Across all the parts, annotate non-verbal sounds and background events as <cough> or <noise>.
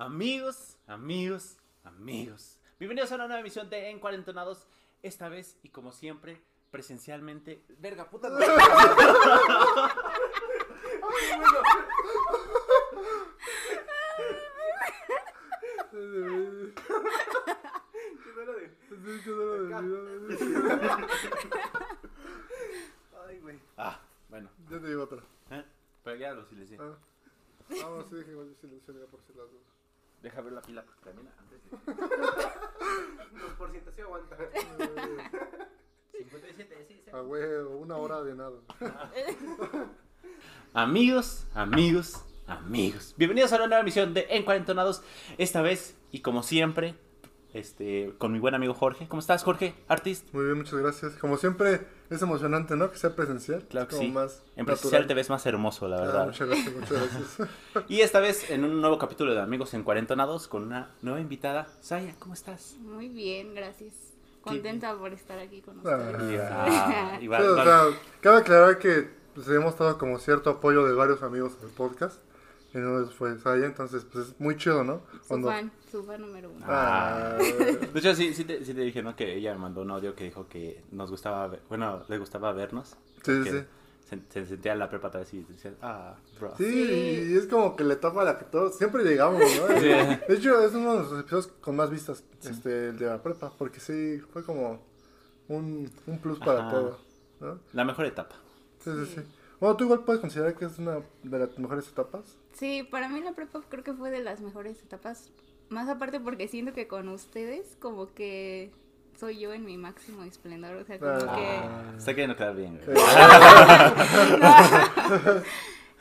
Amigos, amigos, amigos. Bienvenidos a una nueva emisión de En Cuarentonados. Esta vez y como siempre, presencialmente. Verga, puta. madre. Ay, güey. Ah, bueno. Ya te digo otra. ¿eh? Pero ya lo silencié. Ah, ah no, sí, dije igual yo silencio ya por si las dudas. Deja ver la pila porque también antes de... <laughs> 2% sí aguanta. <laughs> 57, sí, sí. Ah, huevo, una hora de nada. <laughs> Amigos, amigos, amigos. Bienvenidos a una nueva emisión de En Cuarentonados. Esta vez y como siempre, este, con mi buen amigo Jorge. ¿Cómo estás, Jorge? Artist. Muy bien, muchas gracias. Como siempre, es emocionante, ¿no? Que sea presencial. Claro que Como sí. más En presencial te ves más hermoso, la Ah, verdad. muchas gracias, muchas gracias. <laughs> Y esta vez en un nuevo capítulo de Amigos en Cuarentonados con una nueva invitada. Saya, ¿cómo estás? Muy bien, gracias. Contenta por estar aquí con Ah. ustedes. <laughs> Ah, Sí, igual, o igual. sea, cabe aclarar que pues, hemos dado como cierto apoyo de varios amigos en el podcast. Y esos fue Saya, entonces pues es muy chido, ¿no? Su fan, su fan número uno. Ah. De hecho, sí, sí, te, sí te dije, ¿no? Que ella me mandó un audio que dijo que nos gustaba, ver- bueno, le gustaba vernos. Sí, sí. Se, se sentía en la prepa vez y decía, ah, bro. Sí, Sí. y es como que la etapa a la que todos siempre llegamos, ¿no? <laughs> Sí. De hecho, es uno de los episodios con más vistas, este, el de la prepa, porque sí, fue como un, un plus para Ajá. todo, ¿no? La mejor etapa. Sí, sí, Sí. sí. Bueno, ¿tú igual puedes considerar que es una de las mejores etapas? Sí, para mí la prepa creo que fue de las mejores etapas. Más aparte porque siento que con ustedes como que soy yo en mi máximo esplendor. O sea, como Ah. Está queriendo quedar bien, güey. Que... <laughs>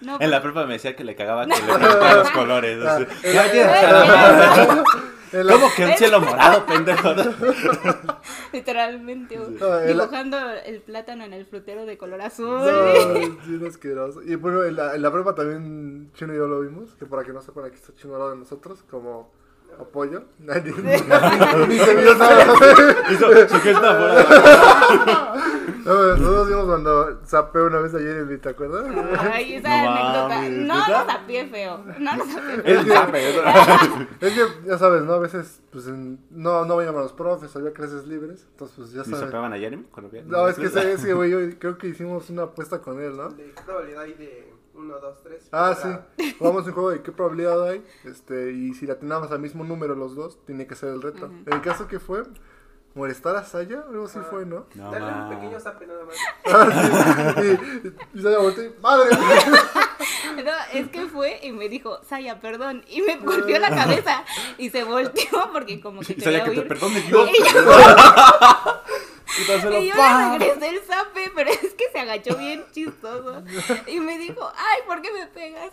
No, En la prepa me decía que le cagaba que <laughs> le los colores. así. el- <laughs> la- ¿Cómo que un cielo morado, pendejo? literalmente Ah, el- dibujando el plátano en el frutero de color azul. Era asqueroso. Y bueno, en la, en la prepa también Chino y yo lo vimos, que para que no sepan aquí está Chino al lado de nosotros, como apoyo. Ni, ni- ni se vio nada. Hizo su gesto <laughs> afuera. No, nosotros vimos cuando zapé una vez ayer en ¿te acuerdas? Ay, esa No anécdota. mames, No, ¿neta? no sapié feo. No, no sapié feo. Zape, ¿no? <laughs> Es que, ya sabes, ¿no? A veces, pues, en- no, no veían a los profes, había clases libres, entonces, pues, ya ¿Ni sabes. sopeaban a Jeremy? No, es que ese, ese güey, yo creo que hicimos una apuesta con él, ¿no? ¿De de 1, 2, 3? Ah, sí. Jugamos un juego de qué probabilidad hay, este, y si la teníamos al mismo número los dos, tiene que ser el reto. Ujú. En el caso que fue, molestar a Saya, algo así Ah. fue, ¿no? No, Dale un pequeño zape nada más. Ah, sí. Y, y Saya volteó y, ¡madre! <laughs> No, es que fue y me dijo, Saya, perdón. Y me golpeó la cabeza y se volteó porque como que <laughs> Y sabía quería que te perdone Dios. Y yo, <laughs> Quítaselo, y yo pa. le regresé el zape, pero es que se agachó bien chistoso. Y me dijo, ay, ¿por qué me pegas?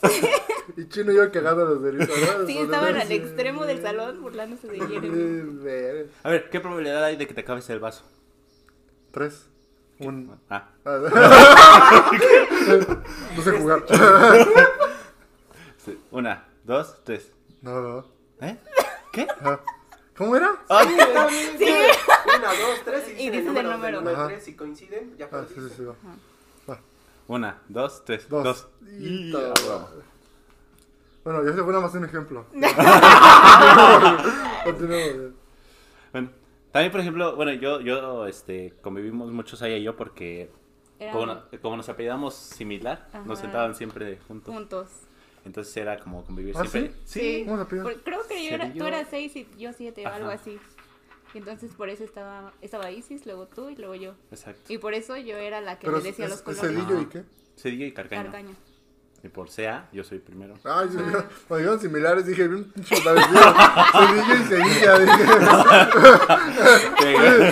Y Chino y yo cagando los deritos, ¿no? Sí, estaban al extremo del salón burlándose de Jeremy. A ver, ¿qué probabilidad hay de que te acabes el vaso? Tres. Un... Ah, Ah, <laughs> no sé jugar. sí. Una, dos, tres. No, no. ¿Eh? ¿Qué? Ah, ¿Cómo era? Ay, Sí. 1, 2, 3 y, Y dice dices el número. Ajá. tres, Si coinciden, ya Ah, sí, sí, sí. va. Una, dos, tres. Dos. Dos. Y Y- ah. Bueno, ya se fue nada más un ejemplo. <laughs> Bueno, también, por ejemplo, bueno, yo, yo, este, convivimos muchos ella y yo porque como, no- como nos apellidamos similar, nos sentaban siempre juntos. juntos. Entonces era como convivir ¿Ah, siempre. Sí. ¿Cómo se apellida? Por- creo que yo era, tú eras seis y yo siete o algo así. Y entonces por eso estaba, estaba Isis, luego tú y luego yo. Exacto. Y por eso yo era la que Pero le decía es, los es colores. Cedillo y qué? Cedillo y Carcaño. Carcaño. Y por sea, yo soy primero. Ay, sí, Ah. cuando dijeron similares dije, un parecido. Cedillo y Sevilla. Dije,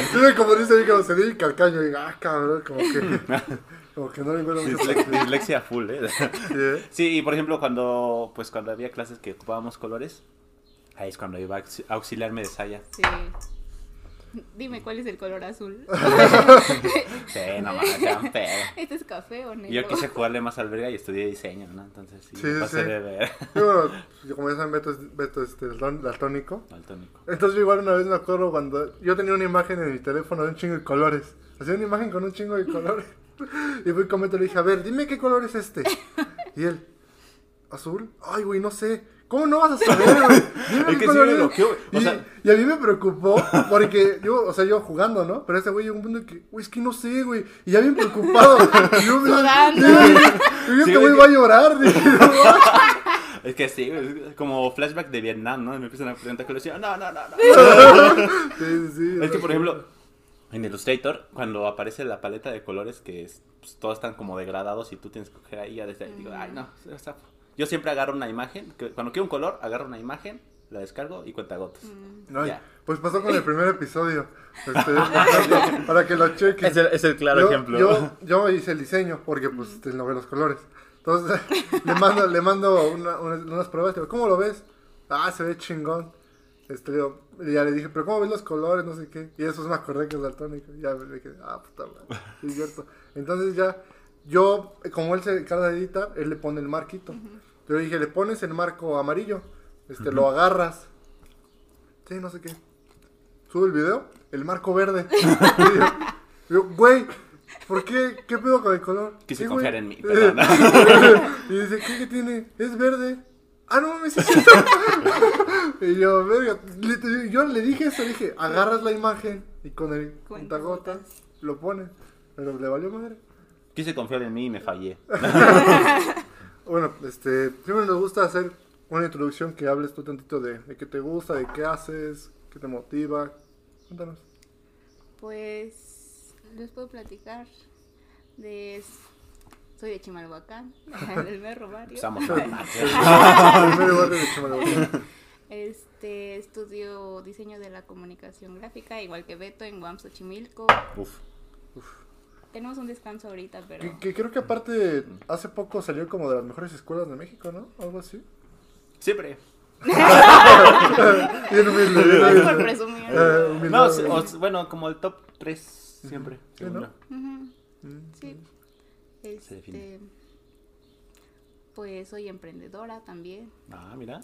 <laughs> sí, confundí ahí como Cedillo y Calcaño. Y digo, ah, cabrón, como que, <laughs> como que no le encuentro mucho Disle- sentido. Dislexia full, ¿eh? <laughs> Sí. Sí, y por ejemplo, cuando pues cuando había clases que ocupábamos colores, ahí es cuando iba a auxiliarme de Saya. Sí. Dime cuál es el color azul. <laughs> Sí, <laughs> no mames, sean pedos. ¿Este es café o negro? Y yo quise jugarle más al verga y estudié diseño, ¿no? Entonces sí, Sí, me pasé sí. de ver Y bueno, yo como ya saben, Beto es, Beto es este, daltón- daltónico. al tónico. Entonces yo igual una vez me acuerdo cuando yo tenía una imagen en mi teléfono de un chingo de colores. Hacía una imagen con un chingo de colores. <laughs> Y fui con Beto y le dije, a ver, dime qué color es este. Y él, azul. Ay, güey, no sé. ¿Cómo no vas a <laughs> saber, güey? Dime Es que sí color me es". bloqueó. O y, sea- y a mí me preocupó porque yo, o sea, yo jugando, ¿no? Pero ese güey llegó un punto en que, güey, es que no sé, güey. Y ya bien preocupado. Y yo, Sudando. <laughs> y yo, Sí, este güey, va a llorar. Dije. <laughs> Es que sí, güey, es como flashback de Vietnam, ¿no? Y me empiezan a preguntar que le decía, no, no, no, no. Sí, sí, sí. Es que, por ejemplo, en Illustrator, cuando aparece la paleta de colores, que es, pues, todos están como degradados y tú tienes que coger ahí, ya desde ahí digo, ay, no, o sea, yo siempre agarro una imagen, que cuando quiero un color, agarro una imagen, la descargo y cuenta gotas. Ay, Ya. pues pasó con el <laughs> primer episodio. Este, <laughs> <laughs> para, que lo chequen. Es el, es el claro yo, ejemplo. Yo, yo hice el diseño porque pues este, no ve los colores. Entonces le mando, le mando una- unas, unas pruebas. Digo, ¿cómo lo ves? Ah, se ve chingón. Este, digo, y ya le dije, pero ¿cómo ves los colores? No sé qué. Y eso me acordé que es daltónico. Y ya me dije, ah, puta madre. sí, Es cierto. Entonces ya, yo, como él se encarga de editar, él le pone el marquito. Yo le dije, le pones el marco amarillo. Este, lo agarras. Sí, no sé qué. Sube el video, el marco verde. <laughs> Y yo, yo, güey, ¿por qué? ¿Qué pedo con el color? Quise Sí, confiar güey. en mí, <laughs> perdón. y dice, ¿qué, qué tiene? Es verde. Ah, no mames, <laughs> y yo, verga, le- yo le dije eso, dije, agarras la imagen y con el cuentagotas lo pones. Pero le valió madre. Quise confiar en mí y me fallé. <laughs> Bueno, este, siempre nos gusta hacer una introducción que hables tú tantito de, de qué te gusta, de qué haces, qué te motiva. Cuéntanos. Pues les puedo platicar de... Soy de Chimalhuacán, <laughs> del Merro Barrio. <laughs> Chimalhuacán. Este, estudio diseño de la comunicación gráfica, igual que Beto en UAM Xochimilco. Uf. Tenemos un descanso ahorita, pero... Que, que creo que aparte hace poco salió como de las mejores escuelas de México, ¿no? Algo así. Siempre. <laughs> Bien humilde, bien No es por humilde. presumir. Eh, humilde. No, o- bueno, como el top 3 siempre. Sí, ¿no? Sí. Se define. Este, pues soy emprendedora también. Ah, mira.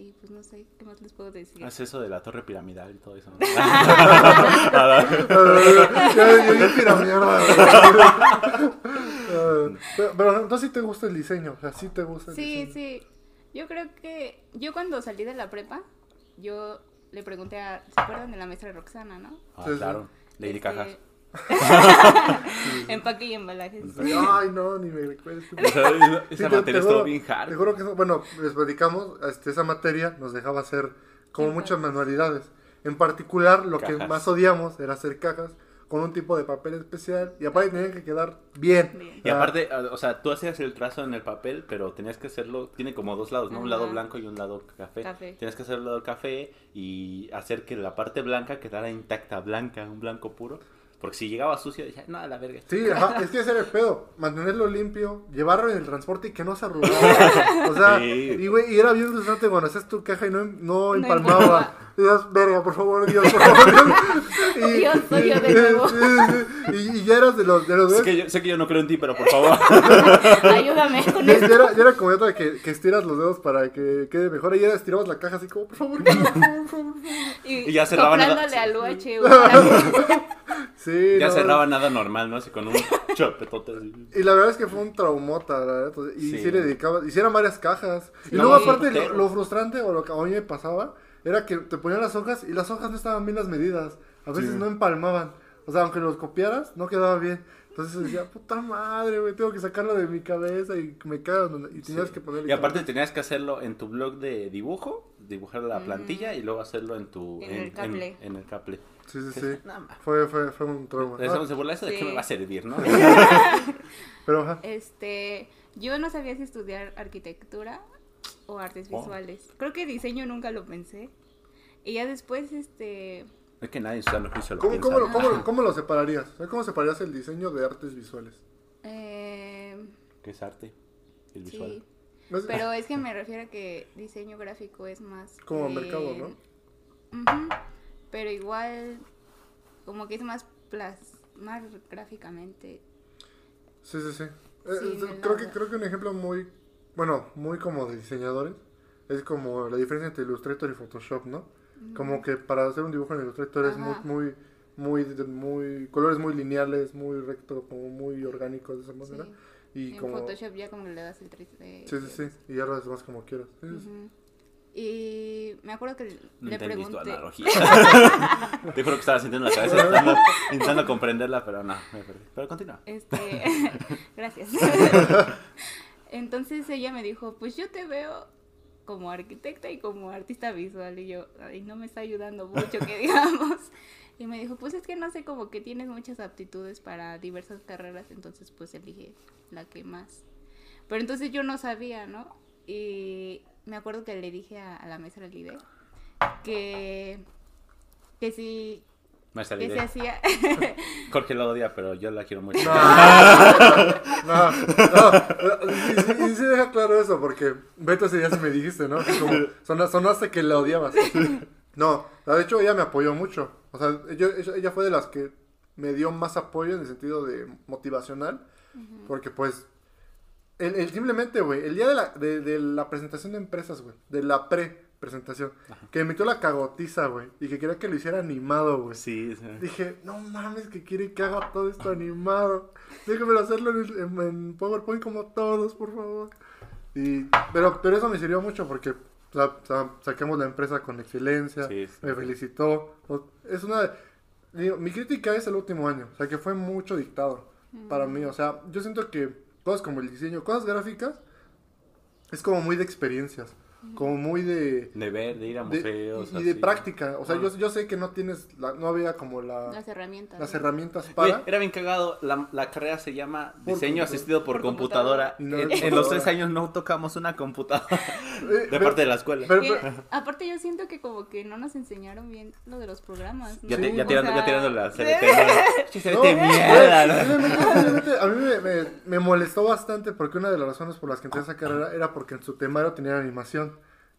Y pues no sé qué más les puedo decir. Es eso de la torre piramidal y todo eso. <laughs> <laughs> pero, entonces sí te gusta el diseño, o sea, sí te gusta el Sí, diseño. sí. Yo creo que yo cuando salí de la prepa, yo le pregunté a, ¿se acuerdan de la maestra Roxana, no? Ah, Sí, sí. claro. Lady Este, Cajas. <laughs> Empaque y embalajes. Ay, no, ni me recuerdes. O sea, esa <laughs> Sí, te- materia te estuvo juro- bien Te hard. juro que, bueno, les platicamos, este, esa materia nos dejaba hacer como muchas manualidades. En particular, lo que Cajas. más odiamos era hacer cajas con un tipo de papel especial y aparte tenían que quedar bien. Bien. Y aparte, ah, o sea, tú hacías el trazo en el papel, pero tenías que hacerlo, tiene como dos lados, ¿no? Un lado Ajá. blanco y un lado café. Café. Tienes que hacer el lado café y hacer que la parte blanca quedara intacta, blanca, un blanco puro. Porque si llegaba sucio, dije, no, a la verga. Sí, ajá, es que ese era el pedo. Mantenerlo limpio, llevarlo en el transporte y que no se arrugara. <laughs> O sea, Sí. y güey, y era bien frustrante cuando hacías tu caja y no, no No empalmaba. Y dices, verga, por favor, Dios, por favor, Dios. <laughs> Y, Dios, soy yo de nuevo. y, y ya eras de los, de los Sé dedos. que, yo, sé que yo no creo en ti, pero por favor. <laughs> Ayúdame con esto. ya era, ya era como otra que, que estiras los dedos para que quede mejor. Y ya estirabas la caja así como, por favor, por favor, por favor. Y ya cerraban la- Soplándole al UH. Sí, ya no. cerraba nada normal, ¿no? Así con un. <laughs> Y la verdad es que fue un traumota, la verdad. pues, Y sí, Sí. le dedicaba, hicieron varias cajas. Y luego aparte lo, lo frustrante o lo que a mí me pasaba era que te ponían las hojas y las hojas no estaban bien las medidas. A veces Sí. no empalmaban. O sea, aunque los copiaras, no quedaba bien. Entonces decía, puta madre, güey, tengo que sacarlo de mi cabeza y me cago. Y tenías Sí. que ponerle. Y aparte tenías que hacerlo en tu blog de dibujo, dibujar la Mm. plantilla y luego hacerlo en tu... En el cable. En, el cable. Sí, sí, sí. Nada más. Fue, fue, fue un trauma. Ah, se burla eso de qué Sí. me va a servir, ¿no? <laughs> pero ajá. Este, yo no sabía si estudiar arquitectura o artes Oh. visuales. Creo que diseño nunca lo pensé. Y ya después, este, es que nadie en su sano juicio lo ¿Cómo, cómo, lo, cómo, lo- <laughs> cómo lo separarías? ¿Cómo separarías el diseño de artes visuales? eh, ¿Qué es arte? El visual. sí. Pero es que me refiero a que diseño gráfico es más... Como eh, mercado, ¿no? ujú, pero igual, como que es más plasmar gráficamente. Sí, sí, sí. Eh, Sí, eh, creo, que, creo que un ejemplo muy, bueno, muy como de diseñadores, es como la diferencia entre Illustrator y Photoshop, ¿no? Como que para hacer un dibujo en Illustrator es muy, muy, muy, muy, colores muy lineales, muy recto, como muy orgánicos de esa manera. Sí. Y en como... Photoshop ya como le das el 3D. Sí, sí, sí. Y ya lo haces más como quieras. Sí. Y me acuerdo que No le entendí tu pregunté. analogía. <laughs> Te juro que estaba sintiendo en la cabeza <laughs> intentando, intentando comprenderla, pero no, me perdí. Pero continúa. Este, <laughs> gracias. Entonces ella me dijo, pues yo te veo como arquitecta y como artista visual. Y yo, ay, no me está ayudando mucho que digamos. Y me dijo, pues es que no sé, como que tienes muchas aptitudes para diversas carreras, entonces pues elige la que más. Pero entonces yo no sabía, ¿no? Y me acuerdo que le dije a, a la mesa del líder que, que si, Maestra que se hacía... <laughs> Jorge lo odia, pero yo la quiero mucho. <laughs> No, no, no. Y, sí- y sí deja claro eso, porque Beto ese día sí me dijiste, ¿no? Que Como, sona- sonaste que la odiabas. No, de hecho ella me apoyó mucho. O sea, yo- ella, ella fue de las que me dio más apoyo en el sentido de motivacional. Porque pues, el, el simplemente, güey, el día de la, de, de la presentación de empresas, güey, de la pre-presentación, que me metió la cagotiza, güey, y que quería que lo hiciera animado, güey. Sí, sí. Dije, no mames, que quiere que haga todo esto animado. Déjamelo hacerlo en, en- en PowerPoint como todos, por favor. Y, pero, pero eso me sirvió mucho porque sa- sa- sacamos la empresa con excelencia. Sí, sí, me sí. felicitó. Es una. digo, mi crítica es el último año. O sea, que fue mucho dictado para mí. O sea, yo siento que cosas como el diseño, cosas gráficas, es como muy de experiencias. Como muy de. De ver, de ir a de- museos. y, y de así. práctica. O sea, Ah. yo, yo sé que no tienes. la- no había como la Las herramientas. las ¿no? herramientas para. era bien cagado. La, la carrera se llama Por Diseño. Asistido por, Por Computadora. computadora. En, no los tres años no tocamos una computadora <laughs> Eh, de pero- parte de la escuela. pero- Que, pero- aparte yo siento que como que no nos enseñaron bien lo de los programas. ¿no? ya, te- ya tirando, sea, ya tirando la. <laughs> CDT. <laughs> ¿no? A mí me, me- me molestó bastante porque una de las razones por las que entré a esa carrera era porque en su temario tenía animación.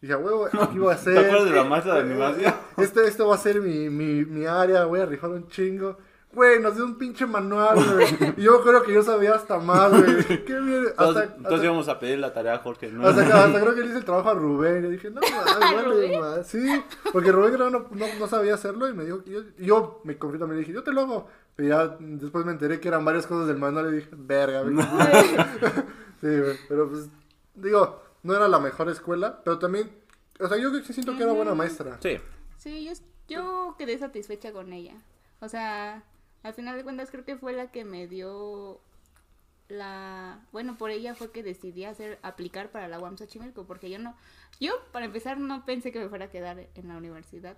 Dije, huevo, <laughs> aquí voy a hacer. ¿Te acuerdas de la maestra de animación? <laughs> Este, este va a ser mi, mi, mi área, voy a rifar un chingo. Güey, nos dio un pinche manual, güey. <laughs> Y yo creo que yo sabía hasta más, güey. Qué bien. Hasta, todos hasta- íbamos a pedir la tarea a Jorge. ¿no? hasta hasta creo que le hice el trabajo a Rubén. Y dije, no, mames, vale. Sí, porque Rubén creo no, no, no sabía hacerlo y me dijo, yo, yo me confié también, le dije, yo te lo hago. Y ya después me enteré que eran varias cosas del manual y dije, verga, güey. Sí, güey, pero pues, digo, no era la mejor escuela, pero también, o sea, yo sí siento que era buena maestra. Sí. Sí, yo, yo quedé satisfecha con ella. O sea, al final de cuentas creo que fue la que me dio la... Bueno, por ella fue que decidí hacer, aplicar para la UAM Xochimilco, porque yo no... Yo, para empezar, no pensé que me fuera a quedar en la universidad,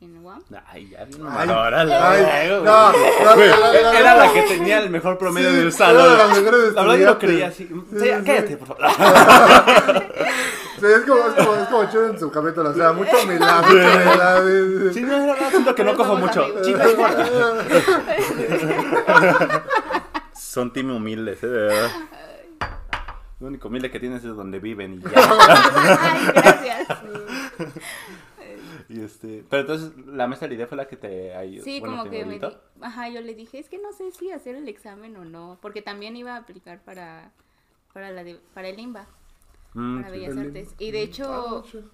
en UAM. Ay, ya vino Ay, mamadora, ay, luego, no, la- la- la- Era la que tenía el mejor promedio Sí, del salón. mejores La verdad yo lo creía así. Sí, Sí, sí. cállate, por favor. <laughs> Sí, es como, es como, es como chido en su capítulo, o sea, mucha humildad, sí, no, era verdad, siento que no cojo mucho. fuera. <laughs> Son team humildes, eh, de verdad. Lo único humilde que tienes es donde viven y ya. <laughs> Ay, gracias. <laughs> Y este, pero entonces la maestra Lidia fue la que te ayudó. Sí, bueno, como que me di- Ajá, yo le dije, es que no sé si hacer el examen o no, porque también iba a aplicar para, para, la de- para el IMBA, Mm, para sí. Bellas El- Artes. Y de Ah, hecho, chido.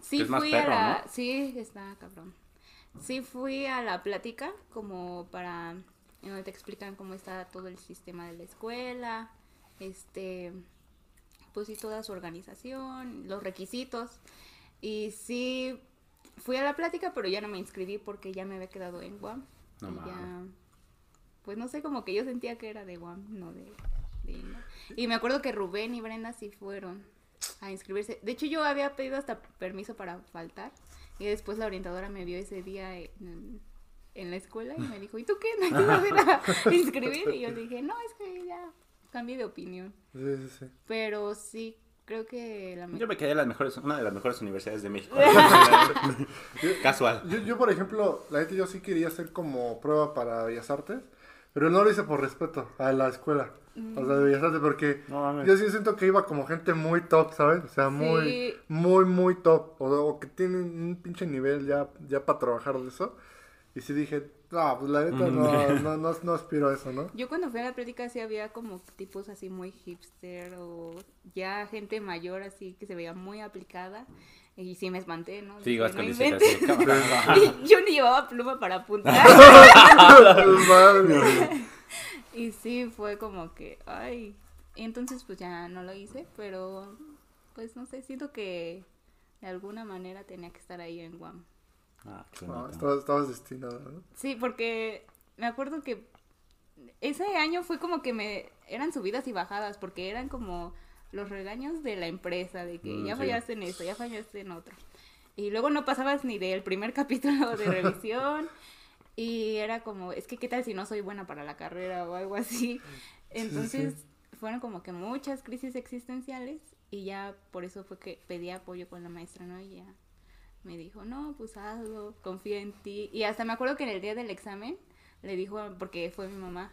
sí Es más fui perro, a la... ¿no? Sí, está cabrón. Sí fui a la plática como para... En donde te explican cómo está todo el sistema de la escuela, este... Pues sí, toda su organización, los requisitos. Y sí, fui a la plática, pero ya no me inscribí porque ya me había quedado en Guam. No y ya, pues no sé, como que yo sentía que era de Guam, no de, de. Y me acuerdo que Rubén y Brenda sí fueron a inscribirse. De hecho, yo había pedido hasta permiso para faltar. Y después la orientadora me vio ese día en, en la escuela y me dijo, ¿y tú qué? ¿No te vas a ir a <laughs> inscribir? Y yo dije, no, es que ya cambié de opinión. Sí, sí, sí. Pero sí, creo que la Yo me quedé en las mejores, una de las mejores universidades de México. <laughs> <laughs> Casual. Yo, yo, por ejemplo, la neta, yo sí quería hacer como prueba para Bellas Artes, pero no lo hice por respeto a la escuela. O sea, de Bellas Artes, porque No yo sí siento que iba como gente muy top, ¿sabes? O sea, muy, Sí. muy, muy top. O, o que tienen un pinche nivel ya, ya para trabajar de eso. Y sí dije, ah, pues la neta no, no, no, no aspiro a eso, ¿no? Yo cuando fui a la plática sí había como tipos así muy hipster o ya gente mayor así que se veía muy aplicada y sí me espanté, ¿no? Sí, "No con disfraz inventes". así, cámara. <laughs> Y yo ni llevaba pluma para apuntar. <laughs> <laughs> Y sí fue como que, ay, Entonces pues ya no lo hice, pero pues no sé, siento que de alguna manera tenía que estar ahí en Guam. Ah, No, estabas, estabas destinado, ¿no? Sí, porque me acuerdo que ese año fue como que me eran subidas y bajadas, porque eran como los regaños de la empresa, de que Mm, ya sí. fallaste en esto, ya fallaste en otro. Y luego no pasabas ni del primer <laughs> capítulo de revisión. y era como, es que qué tal si no soy buena para la carrera o algo así. Entonces fueron como que muchas crisis existenciales y ya por eso fue que pedí apoyo con la maestra, ¿no? Y ya me dijo, no, pues hazlo, confía en ti. Y hasta me acuerdo que en el día del examen le dijo, porque fue mi mamá,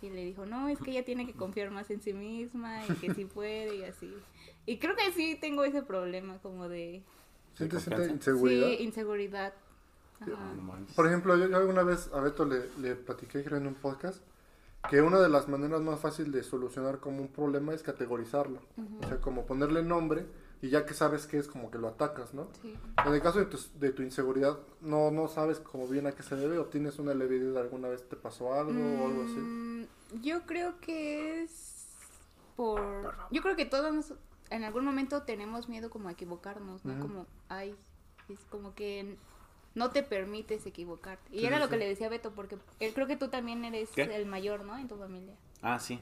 y le dijo, no, es que ella tiene que confiar más en sí misma y que sí puede y así. Y creo que sí tengo ese problema como de, ¿Sientes, inseguridad? sí, inseguridad. Ajá. Por ejemplo, yo, yo alguna vez a Beto le, le platiqué creo en un podcast que una de las maneras más fáciles de solucionar como un problema es categorizarlo. O sea, como ponerle nombre y ya que sabes qué es, como que lo atacas, ¿no? Sí. En el caso de tu, de tu inseguridad, no, no sabes como bien a qué se debe o tienes una levedad, alguna vez te pasó algo o algo así. Mm, Yo creo que es por... Yo creo que todos en algún momento tenemos miedo como a equivocarnos, ¿no? Como, ay, es como que no te permites equivocarte. Y Sí, era sí, lo que le decía a Beto, porque él creo que tú también eres ¿Qué? el mayor, ¿no? En tu familia. Ah, sí.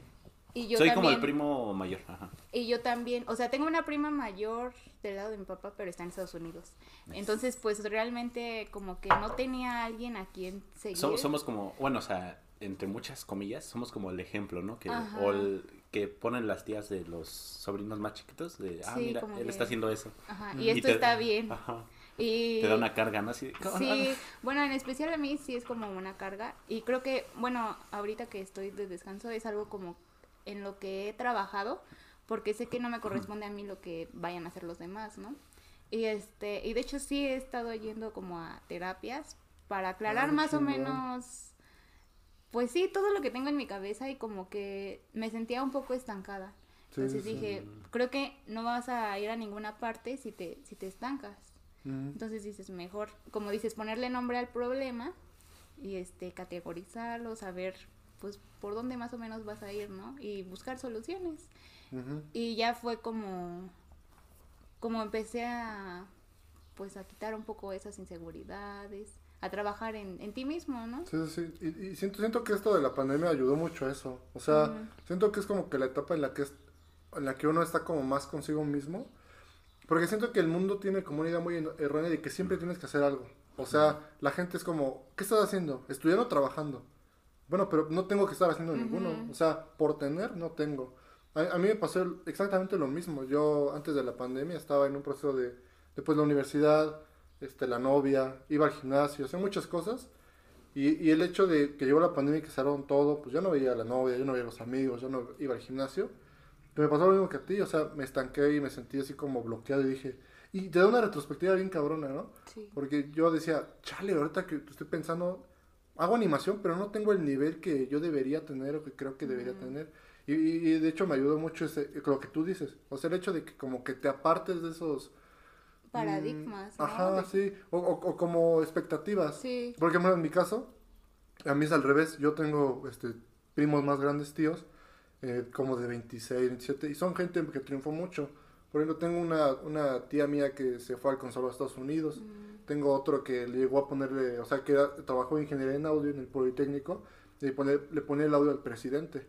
Y yo Soy también, como el primo mayor. Ajá. Y yo también, o sea, tengo una prima mayor del lado de mi papá, pero está en Estados Unidos. Entonces, pues realmente como que no tenía alguien a quien seguir. So- somos como, bueno, o sea, entre muchas comillas, somos como el ejemplo, ¿no? Que, Ajá. o el que ponen las tías de los sobrinos más chiquitos, de, ah, Sí, mira, él que- está haciendo eso. Ajá, Y y esto te- está bien. Ajá. Y... Te da una carga, ¿no? Así. Sí, bueno, en especial a mí sí es como una carga y creo que, bueno, ahorita que estoy de descanso es algo como en lo que he trabajado porque sé que no me corresponde a mí lo que vayan a hacer los demás, ¿no? Y este, y de hecho sí he estado yendo como a terapias para aclarar Ay, más o menos, pues sí, todo lo que tengo en mi cabeza y como que me sentía un poco estancada. Entonces sí. dije, creo que no vas a ir a ninguna parte si te, si te estancas. Entonces dices, mejor, como dices, ponerle nombre al problema y este categorizarlo, saber pues por dónde más o menos vas a ir, ¿no? Y buscar soluciones. Y ya fue como como empecé a pues a quitar un poco esas inseguridades, a trabajar en, en ti mismo, ¿no? Sí, sí, sí. Y, y siento, siento que esto de la pandemia ayudó mucho a eso. O sea, siento que es como que la etapa en la que es, en la que uno está como más consigo mismo. Porque siento que el mundo tiene como una idea muy errónea de que siempre tienes que hacer algo. O sea, la gente es como, ¿qué estás haciendo? ¿Estudiando o trabajando? Bueno, pero no tengo que estar haciendo ninguno. Ujú. O sea, por tener, no tengo. A, a mí me pasó exactamente lo mismo. Yo, antes de la pandemia, estaba en un proceso de, después la universidad, este, la novia, iba al gimnasio, hacía muchas cosas. Y, y el hecho de que llegó la pandemia y que cerraron todo, pues yo no veía a la novia, yo no veía a los amigos, yo no iba al gimnasio. Que me pasó lo mismo que a ti, o sea, me estanqué y me sentí así como bloqueado y dije, y te da una retrospectiva bien cabrona, ¿no? Sí. Porque yo decía, chale, ahorita que estoy pensando, hago animación, pero no tengo el nivel que yo debería tener o que creo que debería tener. Y, y- y de hecho me ayudó mucho ese, lo que tú dices, o sea, el hecho de que como que te apartes de esos... Paradigmas, mm, ¿no? Ajá, sí, o, o- o como expectativas. Sí. Por ejemplo, en mi caso, a mí es al revés. Yo tengo este, primos más grandes, tíos, eh, como de 26, 27, y son gente que triunfó mucho. Por ejemplo, tengo una, una tía mía que se fue al consulado de Estados Unidos. Tengo otro que le llegó a ponerle, o sea, que trabajó en ingeniería en audio en el Politécnico, y pone- le ponía el audio al presidente.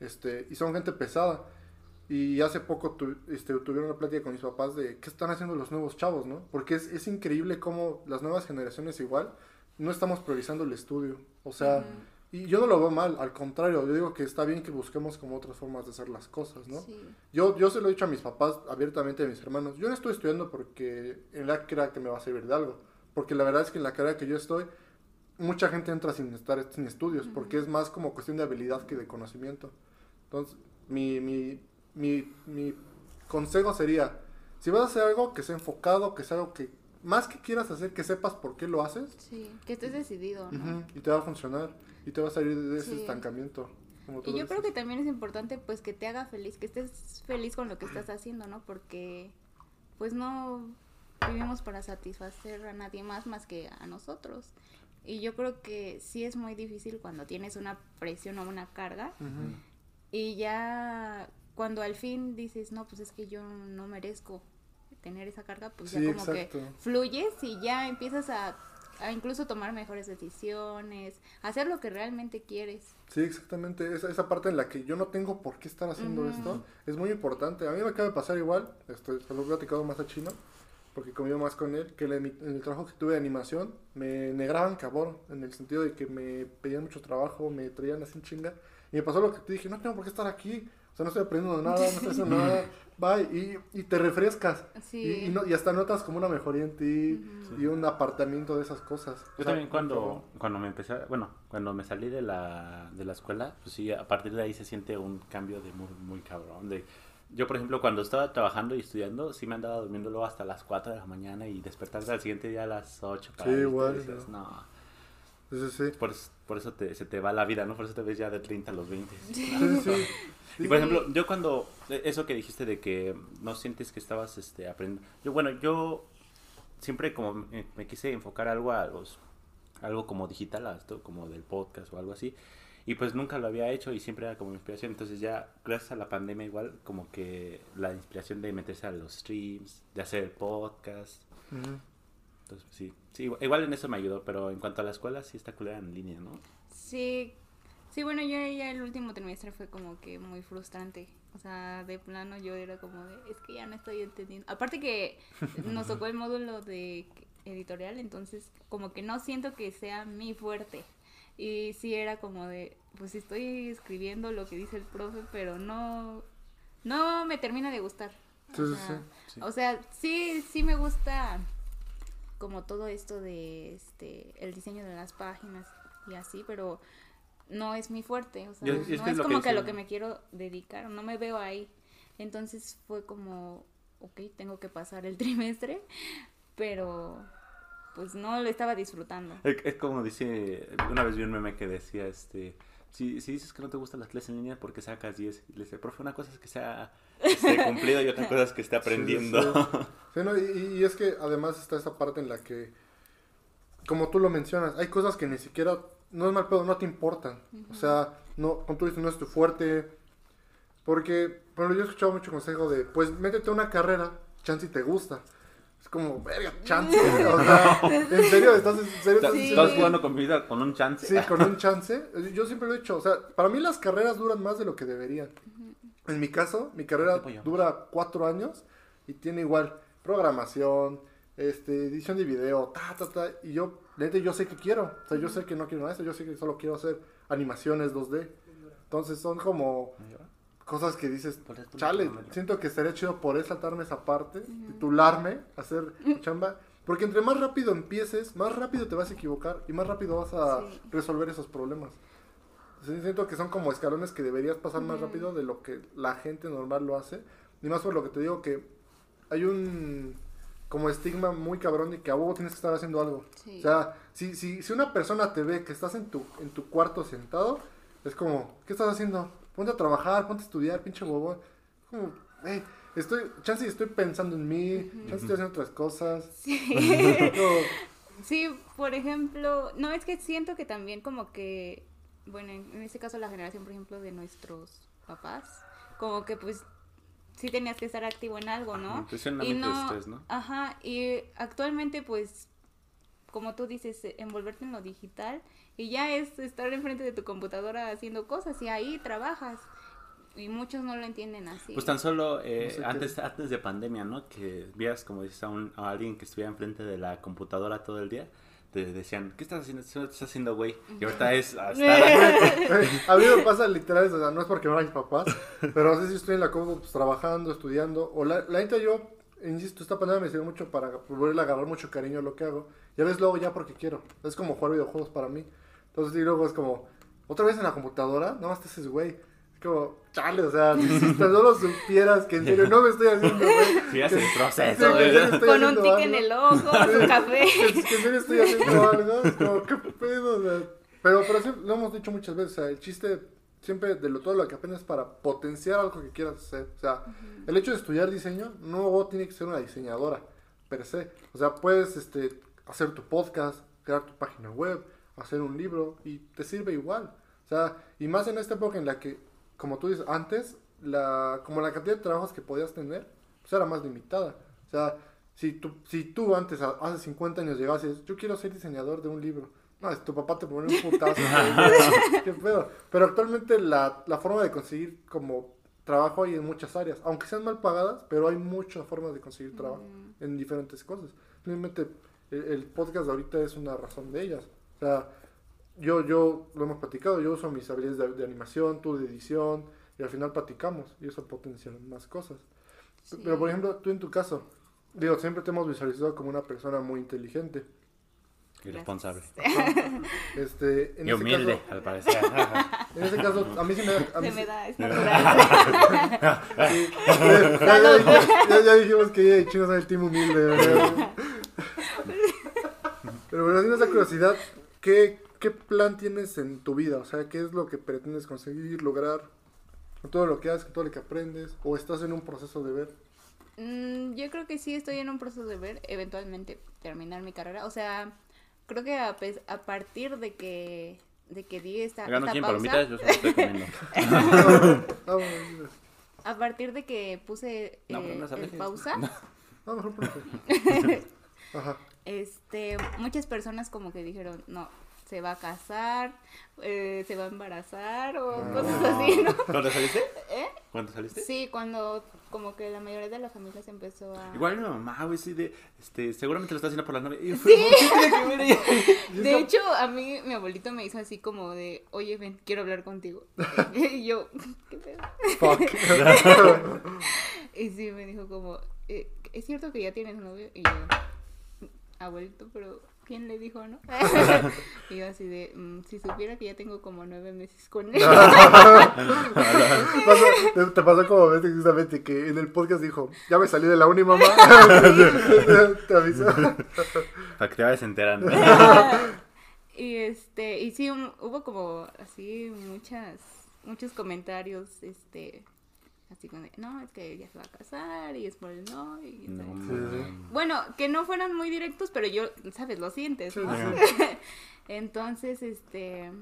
Este, y son gente pesada. Y hace poco tu- este, tuvieron una plática con mis papás de qué están haciendo los nuevos chavos, ¿no? Porque es, es increíble cómo las nuevas generaciones igual no estamos priorizando el estudio. O sea, y yo no lo veo mal, al contrario, yo digo que está bien que busquemos como otras formas de hacer las cosas, ¿no? Sí. Yo, yo se lo he dicho a mis papás abiertamente, a mis hermanos. Yo no estoy estudiando porque en la carrera que me va a servir de algo. Porque la verdad es que en la carrera que yo estoy, mucha gente entra sin estar sin estudios. Porque es más como cuestión de habilidad que de conocimiento. Entonces, mi, mi, mi, mi consejo sería, si vas a hacer algo, que sea enfocado, que sea algo que más que quieras hacer, que sepas por qué lo haces. Sí, que estés decidido, y te va a funcionar. Y te va a salir de ese Sí. estancamiento. Como tú Y yo creo que también es importante pues que te haga feliz, que estés feliz con lo que estás haciendo, ¿no? Porque pues no vivimos para satisfacer a nadie más más que a nosotros. Y yo creo que sí es muy difícil cuando tienes una presión o una carga y ya cuando al fin dices, no, pues es que yo no merezco tener esa carga, pues Sí, ya como exacto. que fluyes y ya empiezas a, a incluso tomar mejores decisiones, hacer lo que realmente quieres. Sí, exactamente. Esa, esa parte en la que yo no tengo por qué estar haciendo esto es muy importante. A mí me acaba de pasar igual. Estoy, se lo he platicado más a Chino. Porque convivo más con él. Que en el trabajo que tuve de animación me negraban cabrón. En el sentido de que me pedían mucho trabajo, me traían así en chinga. Y me pasó lo que te dije: No tengo por qué estar aquí. Sea, no estoy aprendiendo nada, no estoy haciendo <laughs> nada. Bye. Y, y te refrescas. Sí. Y, y no- y hasta notas como una mejoría en ti. Y un apartamiento de esas cosas. Yo O sea, también cuando, cuando me empecé, a- bueno, cuando me salí de la, de la escuela, pues sí, a partir de ahí se siente un cambio de muy, muy cabrón. De, yo, por ejemplo, cuando estaba trabajando y estudiando, sí me andaba durmiendo luego hasta las 4 de la mañana y despertarse al siguiente día a las 8 para Sí, igual, dices, ¿no? Sí, sí. Por, eso- por eso te, se te va la vida, ¿no? Por eso te ves ya de 30 a los 20. <laughs> Sí, sí. Y por ejemplo, yo cuando, eh, eso que dijiste de que no sientes que estabas este, aprendiendo, yo bueno, yo siempre como me, me quise enfocar algo a los, algo como digital, a esto como del podcast o algo así, y pues nunca lo había hecho y siempre era como inspiración, entonces ya gracias a la pandemia igual como que la inspiración de meterse a los streams, de hacer el podcast. Entonces pues, sí, sí, igual, igual en eso me ayudó, pero en cuanto a la escuela sí está culera en línea, ¿no? Sí, sí, bueno, yo ya el último trimestre fue como que muy frustrante. O sea, de plano yo era como de, es que ya no estoy entendiendo. Aparte que <laughs> nos tocó el módulo de editorial, entonces como que no siento que sea mi fuerte. Y sí era como de, pues estoy escribiendo lo que dice el profe, pero no, no me termina de gustar. O, sí, sea, sí. o sea, sí, sí me gusta como todo esto de este el diseño de las páginas y así, pero no es mi fuerte, o sea, Yo- no es que que como que a lo que me quiero dedicar, no me veo ahí. Entonces fue como, ok, tengo que pasar el <laughs> trimestre, pero pues no lo estaba disfrutando. Es, es como dice, una vez vi un meme que decía, este, si, si dices que no te gustan las clases en línea, ¿por qué sacas 10? Y le dice, profe, una cosa es que sea este, <laughs> cumplido y otra cosa es que esté aprendiendo. Sí, sí. <laughs> Sí, no, y, y es que además está esa parte en la que, como tú lo mencionas, hay cosas que ni siquiera, no es mal pedo, no te importan. O sea, no, como tú dices, no es tu fuerte. Porque, bueno, yo he escuchado mucho consejo de, pues métete a una carrera, chance y te gusta. Es como, verga, chance. <laughs> o sea, en serio, estás, en serio, estás Estás Sí. estás jugando con mi vida con un chance. Sí, con un chance. Yo siempre lo he dicho. O sea, para mí las carreras duran más de lo que deberían. En mi caso, mi carrera dura cuatro años y tiene igual programación, este, edición de video, ta, ta, ta. Y yo, neta, yo sé que quiero. O sea, yo sé que no quiero nada de eso. Yo sé que solo quiero hacer animaciones 2D. Entonces son como cosas que dices, chale, siento que estaría chido poder saltarme esa parte, titularme, hacer chamba. Porque entre más rápido empieces, más rápido te vas a equivocar y más rápido vas a Sí. resolver esos problemas. Sí, siento que son como escalones que deberías pasar más rápido de lo que la gente normal lo hace. Y más por lo que te digo que hay un como estigma muy cabrón de que a huevo tienes que estar haciendo algo. Sí. O sea, si, si, si una persona te ve que estás en tu, en tu cuarto sentado, es como, ¿qué estás haciendo? Ponte a trabajar, ponte a estudiar, pinche huevón. Como, hey, estoy, chance estoy pensando en mí, chance estoy haciendo otras cosas. Sí. <laughs> Sí, por ejemplo, no es que siento que también como que, bueno, en en este caso la generación, por ejemplo, de nuestros papás, como que pues sí tenías que estar activo en algo, ¿no? Y no, estrés, ¿no? ajá, y actualmente pues, como tú dices, eh, envolverte en lo digital y ya es estar enfrente de tu computadora haciendo cosas y ahí trabajas. Y muchos no lo entienden así. Pues tan solo eh, No sé qué- antes, antes de pandemia, ¿no? Que vieras, como dices, a, un, a alguien que estuviera enfrente de la computadora todo el día, te decían, ¿qué estás haciendo? ¿Qué estás haciendo, güey? Y ahorita es a estar... <laughs> a mí me pasa literal, o sea, no es porque no mis papás, pero no sé si estoy en la compu pues, trabajando, estudiando, o la, la neta yo, insisto, esta pandemia me sirvió mucho para volver a agarrar mucho cariño a lo que hago, y a veces lo hago ya porque quiero, es como jugar videojuegos para mí, entonces y luego es como, otra vez en la computadora, nada más te haces güey, como, chale, o sea, <laughs> si tan solo supieras que en serio no me estoy haciendo el proceso, Con un tic en el ojo, su café. <laughs> que, que en serio estoy haciendo algo, es como, ¿qué pedo? O sea, pero, pero sí, lo hemos dicho muchas veces, o sea, el chiste siempre de lo, todo lo que aprendes es para potenciar algo que quieras hacer. O sea, el hecho de estudiar diseño no tiene que ser una diseñadora, per se. O sea, puedes este, hacer tu podcast, crear tu página web, hacer un libro y te sirve igual. O sea, y más en esta época en la que, como tú dices, antes la, como la cantidad de trabajos que podías tener, pues era más limitada. O sea, si tú, si tú antes, a- hace 50 años llegabas y dices, yo quiero ser diseñador de un libro. No, es tu papá te pone un putazo. <laughs> qué pedo. Pero actualmente la, la forma de conseguir como trabajo hay en muchas áreas, aunque sean mal pagadas, pero hay muchas formas de conseguir trabajo en diferentes cosas. Simplemente el, el podcast de ahorita es una razón de ellas. O sea, yo, yo lo hemos platicado, yo uso mis habilidades de, de animación, tú de edición, y al final platicamos, y eso potencia más cosas. Sí. Pero por ejemplo, tú en tu caso, digo, siempre te hemos visualizado como una persona muy inteligente. Irresponsable. <laughs> Este, en Y humilde, caso- al parecer. <laughs> en ese caso, a mí sí me da... a mí Se me da, es natural. sí, ya, ya- ya- ya dijimos que ella y Chino son el team humilde. ¿verdad? <laughs> Pero bueno, sin esa curiosidad, ¿qué, ¿qué plan tienes en tu vida? O sea, ¿qué es lo que pretendes conseguir, lograr? Con todo lo que haces, con todo lo que aprendes, o estás en un proceso de ver. Mm, yo creo que sí estoy en un proceso de ver eventualmente terminar mi carrera. O sea, creo que a, partir de que de que di esta, Gano esta 100 pausa, palomitas, yo estoy comiendo. <laughs> Ah, a partir de que puse No, eh, pero no se el pausa, <laughs> ah, mejor ponte. <laughs> Ajá. este, muchas personas como que dijeron, no, se va a casar, eh, se va a embarazar o Ah. cosas así, ¿no? <laughs> ¿Cuándo saliste? ¿Eh? ¿Cuándo saliste? Sí, cuando como que la mayoría de la familia se empezó a... Igual mi mamá, güey, sí, de, este, seguramente lo está haciendo por la novia. Y yo, ¿por qué tiene que ver ella? <laughs> De hecho, a mí mi abuelito me hizo así como de, oye, ven, quiero hablar contigo. <laughs> y yo, ¿qué pedo? Fuck. Y sí, me dijo como, "Eh, ¿es cierto que ya tienes novio? Y yo, abuelito, pero ¿quién le dijo, no? <laughs> y yo así de, "Mm, si supiera que ya tengo como nueve meses con <laughs> él. Pasó- te, te pasó como ves exactamente que en el podcast dijo, ya me salí de la uni, mamá. <laughs> te aviso. Para que te vayas enterando. y este, y sí, un- hubo como así muchas, muchos comentarios, este, así como de, no, es que ella se va a casar y es por el no. Y. Bueno, que no fueran muy directos, pero yo, ¿sabes? Lo sientes, ¿no? sí, <laughs> Entonces, este...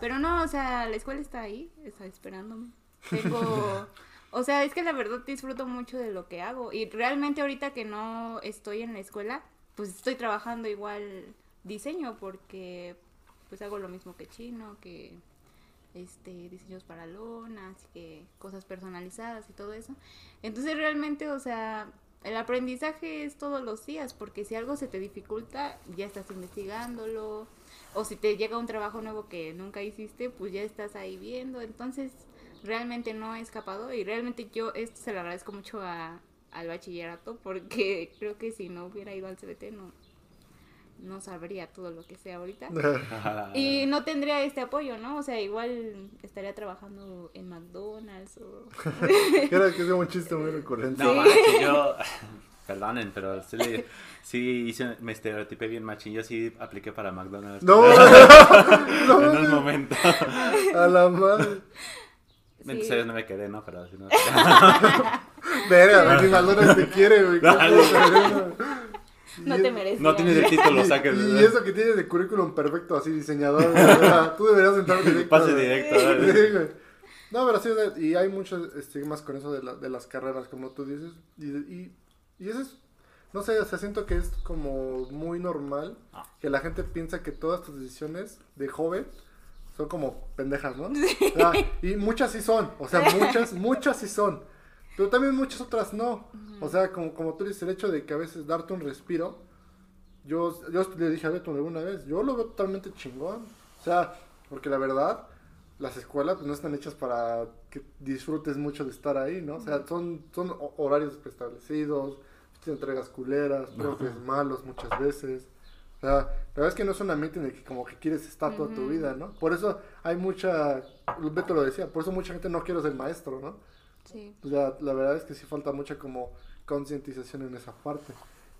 Pero no, o sea, la escuela está ahí, está esperándome. Tengo... <laughs> O sea, es que la verdad disfruto mucho de lo que hago. Y realmente ahorita que no estoy en la escuela, pues estoy trabajando igual diseño porque pues hago lo mismo que chino, que este diseños para lonas, que cosas personalizadas y todo eso. Entonces realmente, o sea, el aprendizaje es todos los días, porque si algo se te dificulta, ya estás investigándolo, o si te llega un trabajo nuevo que nunca hiciste, pues ya estás ahí viendo, entonces realmente no he escapado y realmente yo esto se lo agradezco mucho a, al bachillerato, porque <laughs> creo que si no hubiera ido al CBT no, no sabría todo lo que sé ahorita. <laughs> Y no tendría este apoyo, ¿no? O sea, igual estaría trabajando en McDonald's o... <laughs> Era que es un chiste muy recurrente. No, manches, yo. <laughs> Perdonen, pero sí, le- sí hice, me estereotipé bien machín. Yo sí apliqué para McDonald's. No, en un momento. a la madre. En Sí. no me quedé, ¿no? Pero si no. Verga, mi Maldonado te quiere, güey. No te mereces. No tienes el título, Y, saques. y eso que tienes de currículum perfecto, así diseñador. Tú deberías entrar directo. Pase directo. Sí, ¿verdad? güey. No, pero sí, y hay muchos estigmas con eso de, la- de las carreras, como tú dices. Y, y, y eso es, no sé, o sea, siento que es como muy normal Ah. que la gente piensa que todas tus decisiones de joven son como pendejas, ¿no? O sea, y muchas sí son, o sea, <laughs> muchas, muchas sí son. Pero también muchas otras no. O sea, como, como tú dices, el hecho de que a veces darte un respiro. Yo, yo le dije a Beto alguna vez, yo lo veo totalmente chingón. O sea, porque la verdad, las escuelas pues, no están hechas para que disfrutes mucho de estar ahí, ¿no? O sea, son, son ho- horarios preestablecidos, entregas culeras, profes malos muchas veces. O sea, la verdad es que no es un ambiente en el que como que quieres estar toda tu Ujú. vida, ¿no? Por eso hay mucha, Beto lo decía, por eso mucha gente no quiere ser maestro, ¿no? Sí. O sea, la verdad es que sí falta mucha como concientización en esa parte.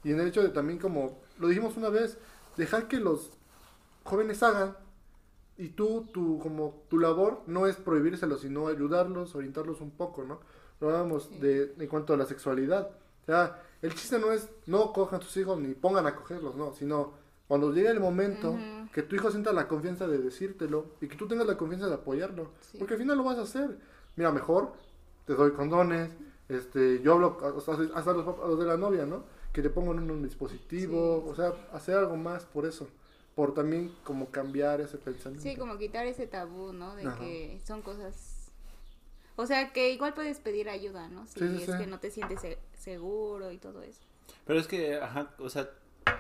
Y en el hecho de también como, lo dijimos una vez, dejar que los jóvenes hagan y tú, tu, como, tu labor no es prohibírselo, sino ayudarlos, orientarlos un poco, ¿no? Lo hablábamos Sí. de, en cuanto a la sexualidad. O sea, el chiste no es no cojan tus hijos ni pongan a cogerlos, no, sino cuando llegue el momento Ujú. que tu hijo sienta la confianza de decírtelo y que tú tengas la confianza de apoyarlo. Sí. Porque al final lo vas a hacer. Mira, mejor te doy condones, este, yo hablo hasta, hasta los, papás- los de la novia, ¿no? Que le pongan un, un dispositivo, Sí. o sea, hacer algo más por eso, por también como cambiar ese pensamiento. Sí, como quitar ese tabú, ¿no? De Ajá. que son cosas... O sea, que igual puedes pedir ayuda, ¿no? Si Sí, sí, es sí. que no te sientes se- seguro y todo eso. Pero es que, ajá, o sea,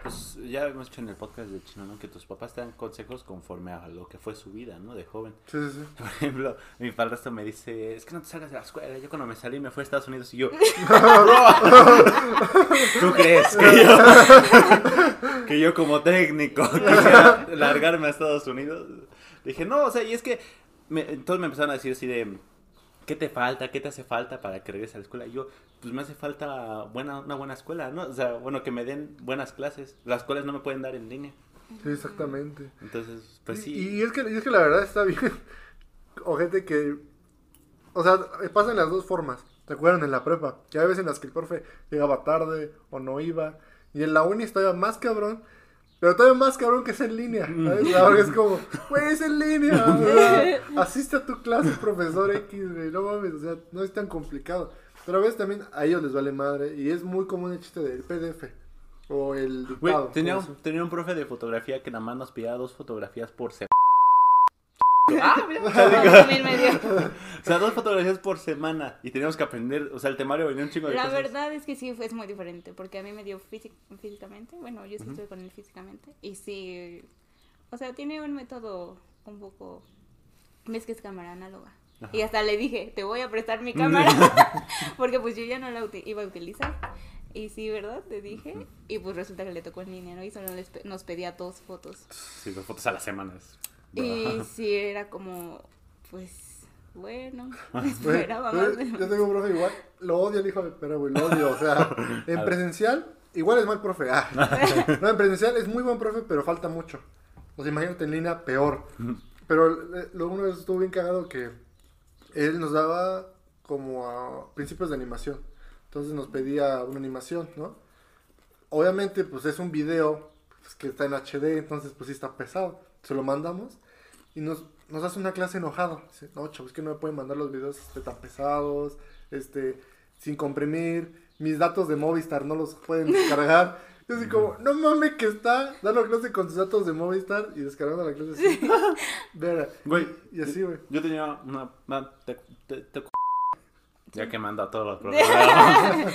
pues ya hemos hecho en el podcast de Chino, ¿no? Que tus papás te dan consejos conforme a lo que fue su vida, ¿no? De joven. Sí, sí, sí. Por ejemplo, mi padrastro me dice, es que no te salgas de la escuela. Yo cuando me salí me fui a Estados Unidos y yo, <laughs> ¿tú crees que yo, que yo como técnico quisiera largarme a Estados Unidos? Dije, no, o sea, y es que me, entonces me empezaron a decir así de, ¿qué te falta? ¿Qué te hace falta para que regreses a la escuela? Y yo, pues me hace falta buena, una buena escuela, ¿no? O sea, bueno, que me den buenas clases. Las cuales no me pueden dar en línea. Sí, exactamente. Entonces, pues Y- sí. Y, es que, y es que la verdad está bien. O gente que. O sea, pasan las dos formas. ¿Te acuerdan en la prepa? Que hay veces en las que el profe llegaba tarde o no iba. Y en la uni estaba más cabrón. Pero todavía más cabrón que es en línea. ¿sabes? Ahora es como, güey, es en línea. <laughs> sea, asiste a tu clase, profesor X, güey. No mames, o sea, no es tan complicado. Pero a veces también a ellos les vale madre. Y es muy común el chiste del PDF. O el Güey, dictado. tenía, un- se- tenía un profe de fotografía que nada más nos pedía dos fotografías por semana. Ah, mira. También me dio. O sea, dos fotografías por semana. Y teníamos que aprender, o sea, el temario venía un chingo de La cosas. verdad es que sí, es muy diferente, porque a mí me dio físic- físicamente, bueno, yo sí estuve con él físicamente, y sí, o sea, tiene un método un poco, ves que es cámara análoga, y hasta le dije, te voy a prestar mi <laughs> cámara, <laughs> porque pues yo ya no la iba a utilizar, y sí, ¿verdad? Te dije, y pues resulta que le tocó en línea, ¿no? Y solo les pe- nos pedía dos fotos, Sí, dos fotos a la semana. Y sí, era como, pues, bueno, Güey, <laughs> <laughs> esperaba güey, más. Yo tengo un profe igual, lo odio el hijo de perra, güey, lo odio. O sea, <laughs> en presencial, igual es mal profe. Ah. No, en presencial es muy buen profe, pero falta mucho. O sea, imagínate en línea, peor. Pero eh, lo uno vez estuvo bien cagado que él nos daba como a principios de animación. Entonces nos pedía una animación, ¿no? Obviamente, pues es un video pues, que está en HD, entonces pues sí está pesado. Se lo mandamos y nos, nos hace una clase enojado. Dice, no, chavos, es que no me pueden mandar los videos este, tan pesados, este, sin comprimir. Mis datos de Movistar no los pueden descargar. Yo así como, no mames que está dando clase con sus datos de Movistar y descargando la clase así. <laughs> Vera. Güey, Y así, güey. yo tenía una... una- te- te- te- ya quemando a todos los <laughs> programas.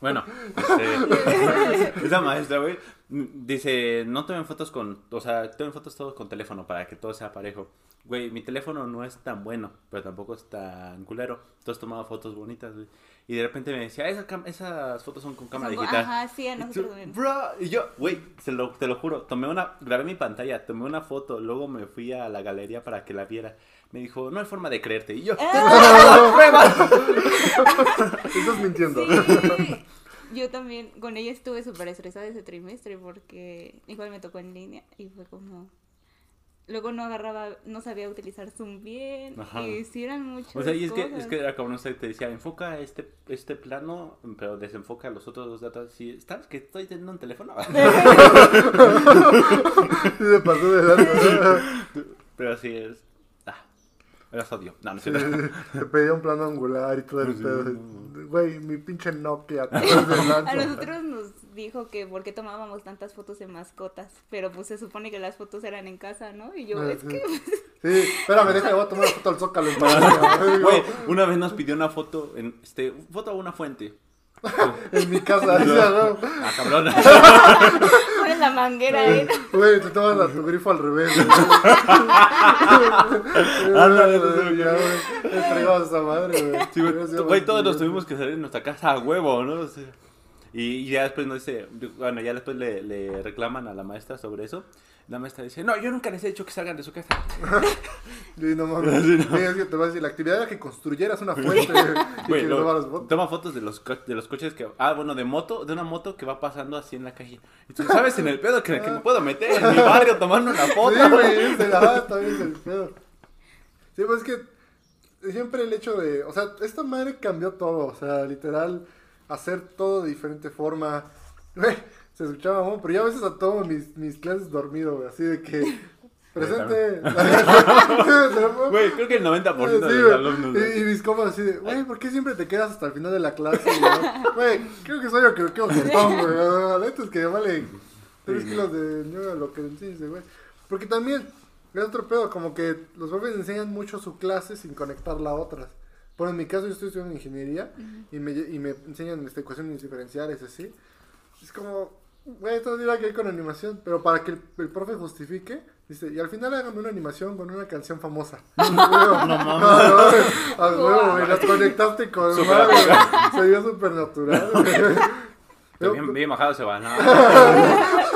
bueno, este, <laughs> esa maestra, güey, dice, no tomen fotos con, o sea, tomen fotos todos con teléfono para que todo sea parejo. Güey, mi teléfono no es tan bueno, pero tampoco es tan culero. Entonces tomaba fotos bonitas, güey. Y de repente me decía, "Esa cam- esas fotos son con cámara Son- digital. Ajá, sí, a Y nosotros tú, también. Bro, y yo, güey, se lo, te lo juro, tomé una, grabé mi pantalla, tomé una foto, luego me fui a la galería para que la viera. Me dijo, no hay forma de creerte. Y yo, <laughs> <laughs> Estás mintiendo. Sí. Yo también con ella estuve súper estresada ese trimestre porque igual me tocó en línea y fue como... Luego no agarraba, no sabía utilizar Zoom bien Ajá. y sí eran muchas o sea, y es que, es que era como no sé, te decía, enfoca este, este plano, pero desenfoca los otros dos datos. Si ¿Sabes que estoy teniendo un teléfono? <laughs> <laughs> Sí, se pasó de lanza. pero así es. Era odio. No, no es cierto. Te pedía un plano angular y todo el Sí, pedo. no. Güey, mi pinche Nokia. <laughs> A nosotros nos dijo que por qué tomábamos tantas fotos de mascotas, pero pues se supone que las fotos eran en casa, ¿no? Y yo, Ah, es sí. que... <laughs> Sí, espérame, déjame, voy a tomar una foto al zócalo. <laughs> Güey, una vez nos pidió una foto, en, este, foto a una fuente. En mi casa, ¿no? Ah, cabrón. La manguera ahí. Güey, te tomas la- tu grifo al revés. <laughs> Ándale, güey. A esa madre, güey. Sí, güey, todos nos tuvimos que salir de nuestra casa a huevo, ¿no? O sea, y, y ya después nos dice, bueno, ya después le, le reclaman a la maestra sobre eso. La maestra dice, no, yo nunca les he dicho que salgan de su casa. <laughs> No mames. <laughs> Sí, no. Sí, es que te voy a decir, la actividad era que construyeras una <laughs> fuente. y Güey, que luego tomaras fotos. toma fotos de los, co- de los coches que... Ah, bueno, de moto, de una moto que va pasando así en la calle. Y tú sabes en el pedo que, que me puedo meter en mi barrio tomando una foto. Sí, güey, se la va también el pedo. Sí, pues es que siempre el hecho de, o sea, esta madre cambió todo, o sea, literal, hacer todo de diferente forma. Güey, se escuchaba, mamón, pero yo a veces a tomo mis, mis clases dormido, güey, así de que <laughs> Presente. <laughs> Güey, creo que el 90% Sí, de los alumnos. Y, y mis compas así de, güey, ¿por qué siempre te quedas hasta el final de la clase? Güey, <laughs> creo que soy yo que me quedo jetón, güey. La neta es que vale 3 Sí. kilos de ñoga lo que enseñes, güey. Porque también, es otro pedo, como que los profes enseñan mucho su clase sin conectarla a otras. Por en mi caso, yo estoy estudiando ingeniería y, me, y me enseñan este, ecuaciones diferenciales, así. Es como, güey, esto no tiene que ver con animación, pero para que el, el profe justifique, dice, y al final háganme una animación con una canción famosa. <laughs> no mames. A huevo, güey, las conectaste con madre, natural. Se vio súper natural, güey. Bien, bien bajado se va. No. <laughs>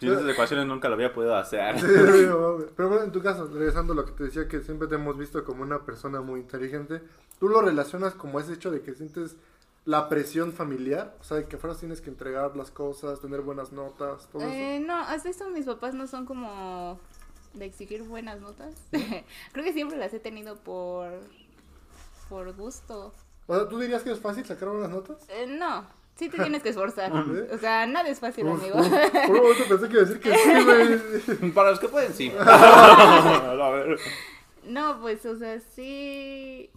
Yo esas ecuaciones nunca lo había podido hacer. Sí. Pero bueno, en tu caso, regresando a lo que te decía, que siempre te hemos visto como una persona muy inteligente, ¿tú lo relacionas como ese hecho de que sientes la presión familiar? O sea, de que afuera tienes que entregar las cosas, tener buenas notas, todo eso. Eh, no, hasta eso mis papás no son como de exigir buenas notas. <laughs> Creo que siempre las he tenido por por gusto. O sea, ¿tú dirías que es fácil sacar buenas notas? Eh, no, sí te tienes que esforzar. <laughs> ¿Eh? O sea, nada es fácil, Uf, amigo. uf. Por un momento pensé que iba a decir que sí, <laughs> güey. Para los que pueden, sí. A ver. No, pues, o sea, sí.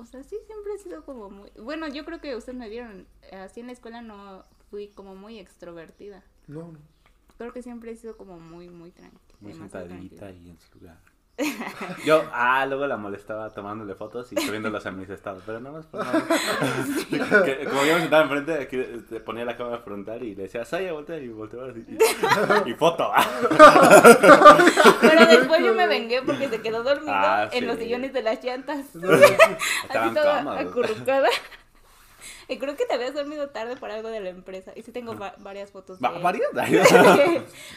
O sea, sí, siempre he sido como muy. Bueno, yo creo que ustedes me vieron. Así en la escuela no fui como muy extrovertida. No, Creo que siempre he sido como muy, muy tranquila. Muy sentadita tranquila. y en su lugar. <laughs> Yo, ah, luego la molestaba tomándole fotos y subiéndolas a mis estados, pero nada más por nada. <laughs> Que- Como yo me sentaba enfrente, aquí te ponía la cámara frontal y le decía, Saya, voltea y volteaba así. Y, y foto. Pero <laughs> después yo me vengué porque se quedó dormido Ah, en los sillones de las llantas. Así toda acurrucada. Y creo que te habías dormido tarde por algo de la empresa. Y sí tengo va- varias fotos de... ¿Va- ¿Varias?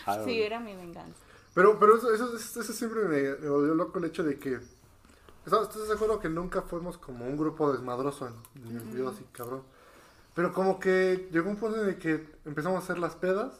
Ah, sí, era mi venganza. Pero, pero eso, eso, eso, eso siempre me, me volvió loco el hecho de que. ¿Estás de acuerdo que nunca fuimos como un grupo desmadroso en, en el video así, cabrón? Pero como que llegó un punto en el que empezamos a hacer las pedas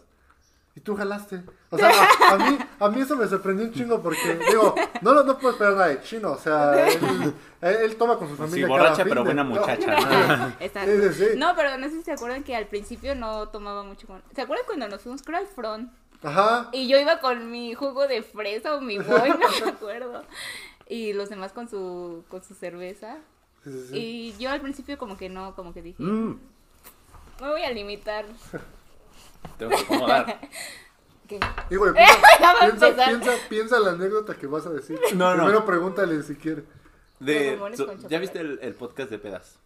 y tú jalaste. O sea, a, a mí, a mí eso me sorprendió un chingo porque, digo, no, no, no puedo esperar nada de chino. O sea, él, él- él toma con su Sí, familia. cada borracha, fin pero de- buena No, muchacha. <laughs> ¿no? Exacto. Sí, sí, sí. No, pero no sé si se acuerdan que al principio no tomaba mucho con... ¿Se acuerdan cuando nos fuimos creo al front? Ajá. Y yo iba con mi jugo de fresa o mi boy, <laughs> no me acuerdo. Y los demás con su, con su cerveza. Sí, sí, sí. Y yo al principio como que no, como que dije, Mm, me voy a limitar. <laughs> tengo que acomodar. <laughs> Ya piensa, piensa, empezar. piensa, piensa la anécdota que vas a decir. No, no. Primero pregúntale si quiere. De, so- ¿Ya viste el, el podcast de pedas?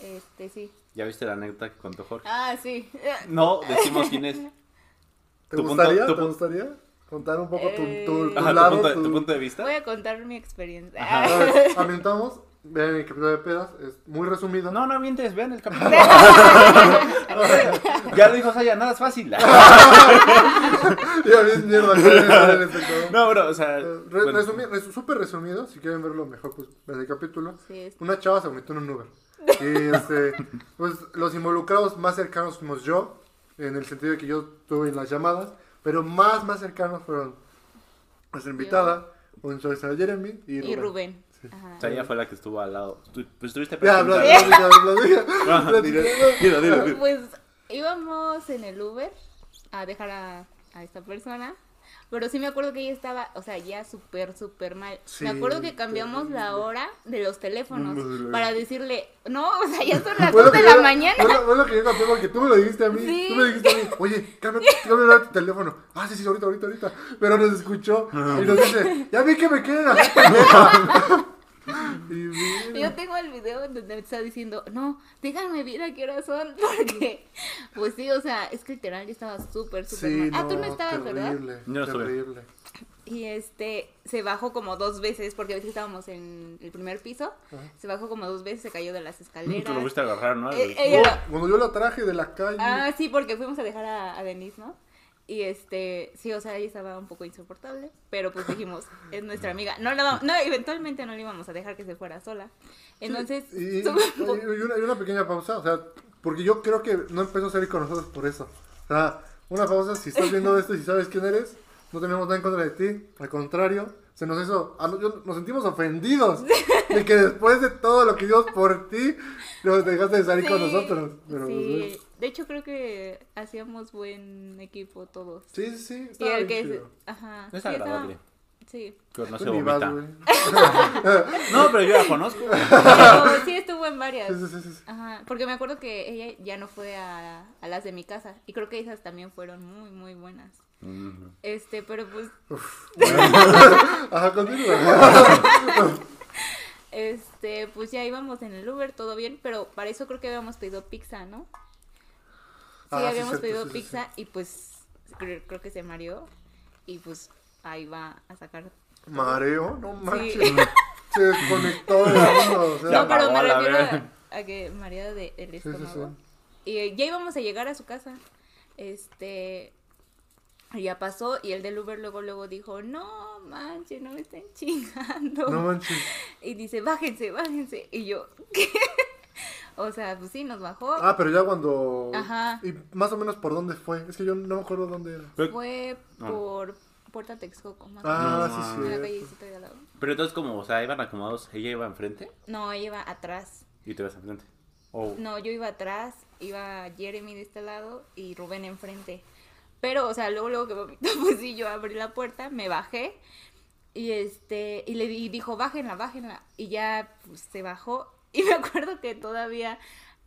Este, sí. ¿Ya viste la anécdota que contó Jorge? Ah, sí. No, decimos quién es. ¿Te punto- gustaría? tu ¿Te gustaría contar un poco tu, Eh, tu, tu Ajá, tu lado? punto, de- tu- tu punto de vista. Voy a contar mi experiencia. A ver, ambientamos. Vean el capítulo de pedas. Es muy resumido. No, no mientes, vean el capítulo. <laughs> ya lo dijo Saya, nada es fácil. <laughs> Ya bien mierda. este no, bro, o sea. Eh, re- bueno, resumi- resu- Súper resumido. Si quieren verlo mejor, pues el capítulo. Sí, Una chava se metió en un Uber. Y este, pues los involucrados más cercanos fuimos yo, en el sentido de que yo tuve las llamadas, pero más, más cercanos fueron nuestra invitada, un soy Jeremy y Rubén. Y Rubén. Sí. Ajá. Saya fue la que estuvo al lado. Tú- Pues estuviste Ya, <laughs> dilo. Pues íbamos en el Uber a dejar a, a esta persona. Pero sí me acuerdo que ella estaba, o sea, ya súper, súper mal. Sí, me acuerdo que cambiamos la hora de los teléfonos Mm, para decirle, no, o sea, ya son <laughs> las Fue lo 2 que de la mañana. Lo que yo conté porque tú me lo dijiste a mí. Sí. Tú me dijiste a mí, oye, cambia, cambia tu teléfono. Ah, sí, sí, ahorita, ahorita, ahorita. Pero nos escuchó y nos dice, ya vi que me quieren <laughs> hacer Yo tengo el video donde me está diciendo, no, díganme bien a qué hora son, <laughs> porque, pues sí, o sea, es que literal yo estaba súper, súper Sí, mal. Ah, tú no estabas, ¿verdad? terrible, no terrible. Y este, se bajó como dos veces, porque a veces estábamos en el primer piso, Ajá. se bajó como dos veces, se cayó de las escaleras. Tú lo fuiste a agarrar, ¿no? Eh, ella No, lo- cuando yo la traje de la calle. Ah, sí, porque fuimos a dejar a, a Denise, ¿no? Y este, sí, o sea, ella estaba un poco insoportable, pero pues dijimos, <laughs> es nuestra amiga. No, la, no, eventualmente no le íbamos a dejar que se fuera sola. Entonces, Y, <laughs> y- y una, y una pequeña pausa, o sea, porque yo creo que no empezó a salir con nosotros por eso. O sea, una pausa, si estás viendo <laughs> esto y si sabes quién eres, no tenemos nada en contra de ti, al contrario, se nos hizo, nos sentimos ofendidos de que después de todo lo que hicimos por ti, nos dejaste de salir con Sí, nosotros. Pero, sí. Pues, De hecho, creo que hacíamos buen equipo todos. sí, sí, sí, Y el bien que... chido. Ajá. Es sí, estaba- agradable. Sí. Que no se vas, vomita. <laughs> No, pero yo la conozco. <laughs> Pero sí estuvo en varias. Sí, sí, sí, sí. Ajá, porque me acuerdo que ella ya no fue a, a las de mi casa. Y creo que esas también fueron muy, muy buenas. Este, pero pues, <laughs> Ajá, continúa. este, pues ya íbamos en el Uber, todo bien, pero para eso creo que habíamos pedido pizza, ¿no? Sí, Ah, sí, habíamos cierto, pedido sí, sí, pizza y pues creo, creo que se mareó y pues ahí va a sacar. Mareo, no manches. Sí. <laughs> Se desconectó del mundo. O sea, No, pero me la refiero a, a que mareado de, del sí, sí. estómago. Y eh, ya íbamos a llegar a su casa. Este. y Ya pasó y el del Uber luego luego dijo, no manches, no me estén <laughs> chingando. No manches. Y dice, bájense, bájense. Y yo, <laughs> ¿qué? O sea, pues sí, nos bajó. Ah, pero ya cuando. Ajá. ¿Y más o menos por dónde fue? Es que yo no me acuerdo dónde era. Pero, Fue Ah. por Puerta Texcoco, más o Ah, menos. No, sí, ah. Sí. callecita de al lado. pero entonces como, o sea, iban acomodados, ella iba enfrente No, ella iba atrás. y tú ibas enfrente. Oh. No, yo iba atrás, iba Jeremy de este lado y Rubén enfrente. Pero, o sea, luego, luego que vomitó, <laughs> pues sí, yo abrí la puerta, me bajé y este, y le di- dijo, bájenla, bájenla. Y ya, pues, se bajó. Y me acuerdo que todavía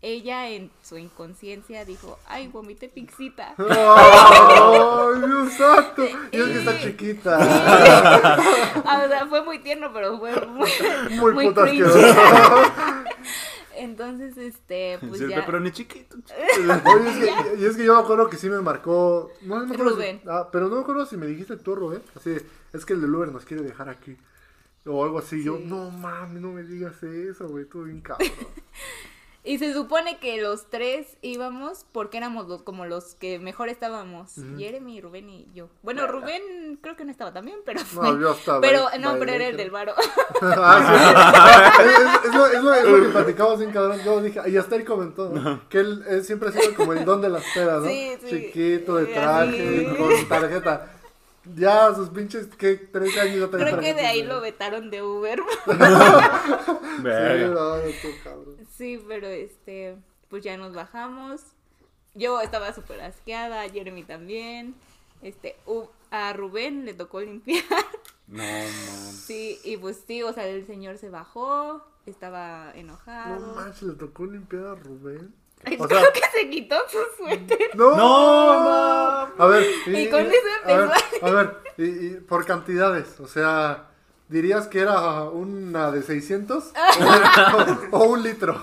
ella en su inconsciencia dijo, ay, vomité pixita. <laughs> ¡Ay, Dios santo! Y es que está chiquita. <laughs> O sea, fue muy tierno, pero fue muy, <laughs> Muy, muy putas. Entonces, este, pues Sí, ya. Pero ni chiquito. Oye, es que, y es que yo me acuerdo que sí me marcó. No, no me acuerdo si- ah, pero no me acuerdo si me dijiste tú, Rubén. Así, es que el del Uber nos quiere dejar aquí. O algo así. Yo, no mames, no me digas eso, güey. Tú bien cabrón. <laughs> Y se supone que los tres íbamos porque éramos los como los que mejor estábamos. Jeremy, Rubén y yo. Bueno, Rubén creo que no estaba también, pero fue. No, yo <laughs> estaba. pero ahí, no, ahí, pero era el del varo. <laughs> Ah, sí. es, es lo, es, lo, es lo que platicamos bien cabrón. Yo dije, y hasta él comentó, ¿no? Que él, él siempre ha sido como el don de las pedas, ¿no? Sí, sí. Chiquito, de traje, con tarjeta. Ya, sus pinches, ¿qué? 13 años ya creo que de ahí lo vetaron de Uber. <laughs> Sí, Verga. no, no, tú, cabrón. sí, pero este, pues ya nos bajamos. Yo estaba súper asqueada, Jeremy también. Este, a Rubén le tocó limpiar. No, no. Sí, y pues sí, o sea, el señor se bajó, estaba enojado. No manches, le tocó limpiar a Rubén. <laughs> Ay, O creo sea- que se quitó su suéter. ¡No! No, A ver, Y con eso a ver, a ver, y, y por cantidades, o sea, ¿dirías que era una de 600? <laughs> o, o un litro?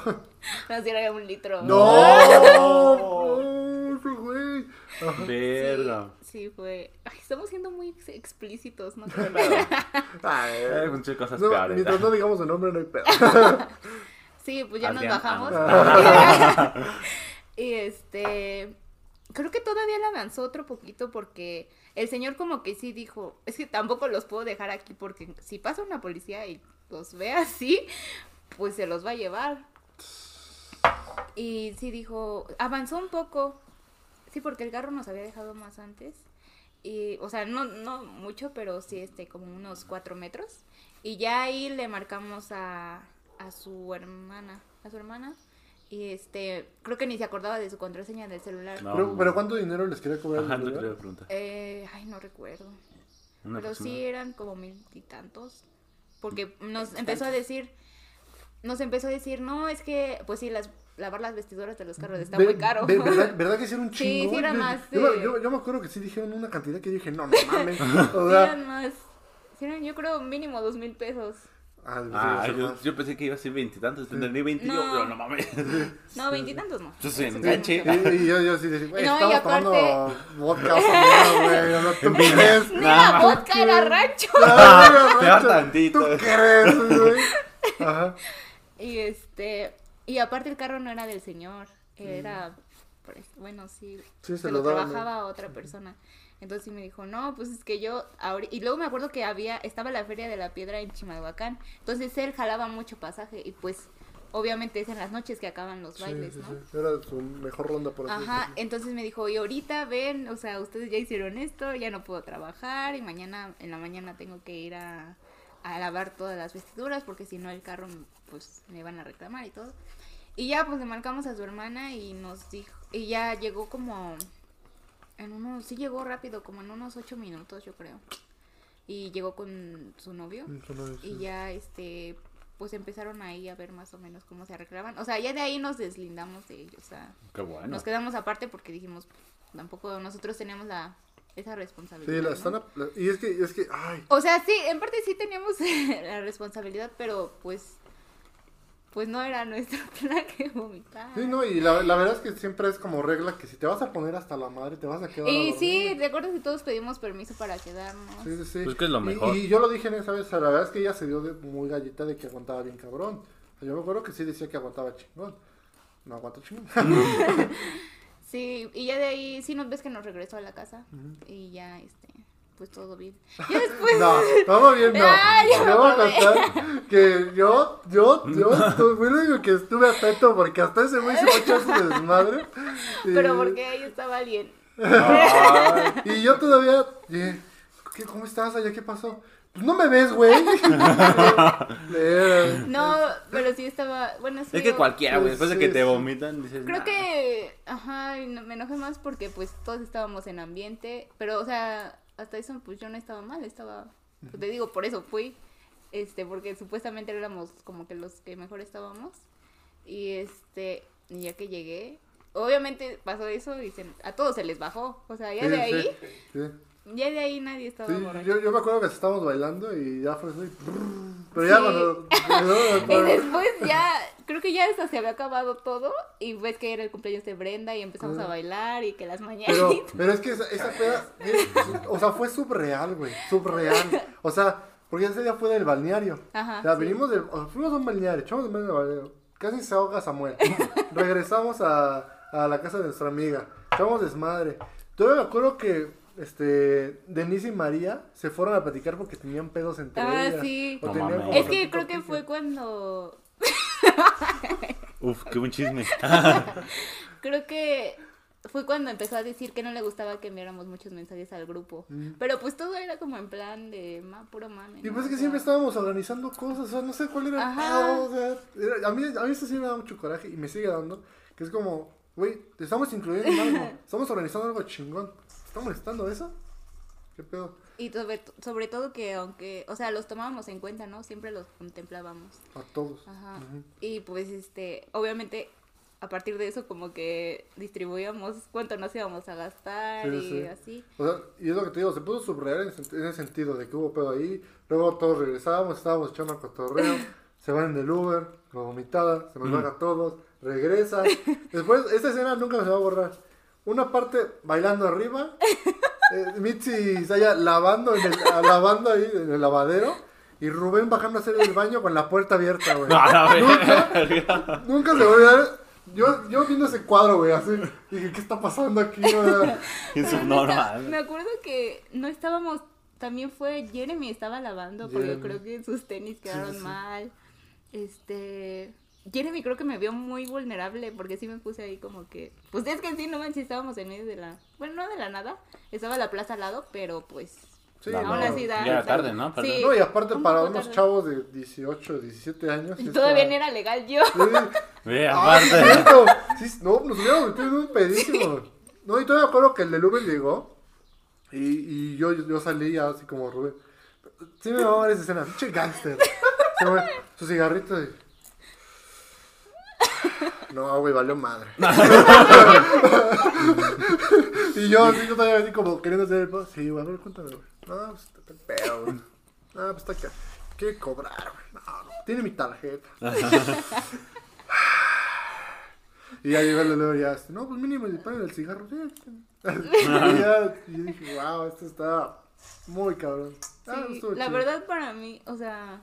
No, si era un litro. ¡No! <laughs> ¡No, güey! Ajá. Sí, Verga. sí, fue. Ay, estamos siendo muy ex- explícitos, ¿no? Ay, Hay muchas cosas no, peores. mientras no digamos el nombre, no hay pedo. Sí, pues ya nos bajamos. ah, <laughs> y este. Creo que todavía le avanzó otro poquito porque el señor, como que sí dijo: Es que tampoco los puedo dejar aquí porque si pasa una policía y los ve así, pues se los va a llevar. Y sí dijo: Avanzó un poco. Sí, porque el carro nos había dejado más antes. Y, o sea, no, no mucho, pero sí, este, como unos cuatro metros. Y ya ahí le marcamos a, a su hermana, a su hermana. Y este, creo que ni se acordaba de su contraseña del celular. No. Pero, pero ¿cuánto dinero les quería cobrar? Ajá, el no preguntar. Eh, ay, no recuerdo. Una pero sí eran como mil y tantos. Porque nos empezó a decir, nos empezó a decir, no, es que, pues sí, las, lavar las vestiduras de los carros está Ve- muy caro. ve- ¿verdad, <laughs> verdad que sí era un Sí, chingo? sí era Yo- más, Yo, sí. yo- yo me acuerdo que sí dijeron una cantidad que yo dije, no, no mames. <laughs> O Sí eran más, sí eran, yo creo mínimo dos mil pesos. Ah, Ah, yo, yo pensé que iba a ser veintitantos, entendí veinte, No. yo, pero no mames. No, veintitantos no. Entonces, Eso sí, enganche. mucho. Y, y yo, yo sí decía, güey, No, y estamos aparte- tomando vodka o güey, no tú crees. Era vodka, era rancho. <laughs> Ah, Peor rancho, tantito. ¿Tú crees, güey? Ajá. Y este, y aparte el carro no era del señor, era, pues, bueno, sí, Sí, se, se lo, lo trabajaba a otra persona. Entonces sí me dijo, no, pues es que yo, ahori-" y luego me acuerdo que había, estaba la feria de la piedra en Chimalhuacán, entonces él jalaba mucho pasaje y pues obviamente es en las noches que acaban los Sí, bailes, sí, ¿no? sí. Era su mejor ronda por así Ajá, decirlo. entonces me dijo, y ahorita ven, o sea, ustedes ya hicieron esto, ya no puedo trabajar y mañana, en la mañana tengo que ir a, a lavar todas las vestiduras porque si no el carro, pues me van a reclamar y todo. Y ya, pues le marcamos a su hermana y nos dijo, y ya llegó como, en unos, sí llegó rápido, como en unos ocho minutos yo creo. Y llegó con su novio. Su novio, Y sí. ya, este, pues empezaron ahí a ver más o menos cómo se arreglaban. O sea, ya de ahí nos deslindamos de ellos. O sea, Qué bueno. nos quedamos aparte porque dijimos, tampoco nosotros teníamos la, esa responsabilidad. Sí, la ¿no? están... a- la- Y es que, es que, ay, O sea, sí, en parte sí teníamos <laughs> la responsabilidad, pero pues, pues no era nuestro <laughs> plan que vomitar. Sí, no, y la, la verdad es que siempre es como regla que si te vas a poner hasta la madre, te vas a quedar. a Y dormir. sí, recuerdo que todos pedimos permiso para quedarnos. Sí, sí, sí. Pues que es lo Y- mejor. Y, yo lo dije en esa vez, la verdad es que ella se dio de muy galleta de que aguantaba bien cabrón. O sea, yo me acuerdo que sí decía que aguantaba chingón. No aguanto chingón. <laughs> Sí, y ya de ahí sí nos ves que nos regresó a la casa y ya, este, pues todo bien. <laughs> Ya después, No, todo bien, no. Ay, ya me Yo voy a acordé. contar que yo, yo, yo, <laughs> estuve- fui el único que estuve atento porque hasta ese güey se echar su desmadre. Y- pero porque ahí estaba alguien. Ay, <laughs> Y yo todavía, ¿qué, ¿cómo estás allá? ¿Qué pasó? Pues no me ves, güey. No, pero sí estaba, bueno, sí. es que yo cualquiera, güey. Después de que te vomitan, dices. Creo "Nah". que, ajá, y no- me enojé más porque pues todos estábamos en ambiente, pero o sea, hasta eso pues yo no estaba mal, estaba, pues, te digo, por eso fui, este, porque supuestamente éramos como que los que mejor estábamos y este, y ya que llegué, obviamente pasó eso y se- a todos se les bajó, o sea, ya Sí, de sí, ahí, sí. Ya de ahí nadie estaba Sí, borracho. yo, yo me acuerdo que estábamos bailando y ya fue así. Pero ya Sí. cuando. <laughs> Y después ya, creo que ya hasta se había acabado todo y ves que era el cumpleaños de Brenda y empezamos a bailar y que las Pero, mañanitas. pero es que esa, esa peda, es- o sea, fue subreal, güey, subreal. O sea, porque ese día fue del balneario. Ajá, O sea, sí. venimos del, o sea, fuimos a un balneario, echamos de medio del balneario. Casi se ahoga Samuel. <laughs> Regresamos a, a la casa de nuestra amiga. Echamos desmadre. Todavía me acuerdo que este Denise y María se fueron a platicar porque tenían pedos entre Ah, ellas. sí. O No tenían mames. como Es que creo que fue cuando. Uf, qué buen chisme. <laughs> Creo que fue cuando empezó a decir que no le gustaba que enviáramos muchos mensajes al grupo. Pero pues todo era como en plan de ma, puro mame. Mm. Y ¿no? pues es O que sea, siempre estábamos organizando cosas, o sea, no sé cuál era el Ajá. pedo, o sea, era- a, mí, a mí eso sí me da mucho coraje y me sigue dando, que es como, güey, te estamos incluyendo en algo, <laughs> estamos organizando algo chingón, ¿te está molestando eso? ¿Qué pedo? Y sobre, sobre todo que aunque, o sea, los tomábamos en cuenta, ¿no? Siempre los contemplábamos. A todos. Ajá. Y pues este, obviamente a partir de eso como que distribuíamos cuánto nos íbamos a gastar Sí, y sí. así. O sea, y es lo que te digo, se puso subrayar en, ese- en ese sentido de que hubo pedo ahí, luego todos regresábamos, estábamos echando cotorreo, <laughs> se van en el Uber, la vomitada, se nos baja a todos, regresan. <laughs> Después, esta escena nunca se va a borrar. Una parte bailando arriba, <laughs> eh, Mitzi y Saya lavando, en el, <laughs> lavando ahí en el lavadero, y Rubén bajando a hacer el baño con la puerta abierta, güey. <laughs> A la verga. Nunca se va a olvidar. Yo, yo viendo ese cuadro, güey, así, dije, ¿qué está pasando aquí, güey? Es Me subnormal. acuerdo que no estábamos, también fue Jeremy estaba lavando porque Jeremy. creo que sus tenis quedaron sí. mal. Este, Jeremy creo que me vio muy vulnerable porque sí me puse ahí como que, pues es que sí, no manches, estábamos en medio de la, bueno, no de la nada, estaba la plaza al lado, pero pues Sí, La- no. aún así da. Ya era tarde, ¿no? Sí. No, y aparte Un para unos tarde. chavos de 18, 17 años. Y todavía está- no era legal yo. Sí. <laughs> Ah, sí, aparte. no, nos hubiéramos metido en un pedísimo. No, y todavía me acuerdo que el del Uber llegó. Y, y yo, yo salí ya así como Rubén. Sí me va a ver esa escena. Pinche. Se fue, su cigarrito y... No, güey, valió madre. <laughs> <laughs> y yo así, yo todavía así como queriendo hacer el... Sí, güey, a ver, cuéntame, güey. No, pues está el pedo, güey. No, pues está acá. Quiere cobrar, güey. No, no, tiene mi tarjeta. <laughs> Y ya llegó el olor ya, no, pues mínimo le ponen el cigarro. Y ya, y yo dije, wow, esto está muy cabrón. Ah, Sí, la chido. verdad para mí, o sea,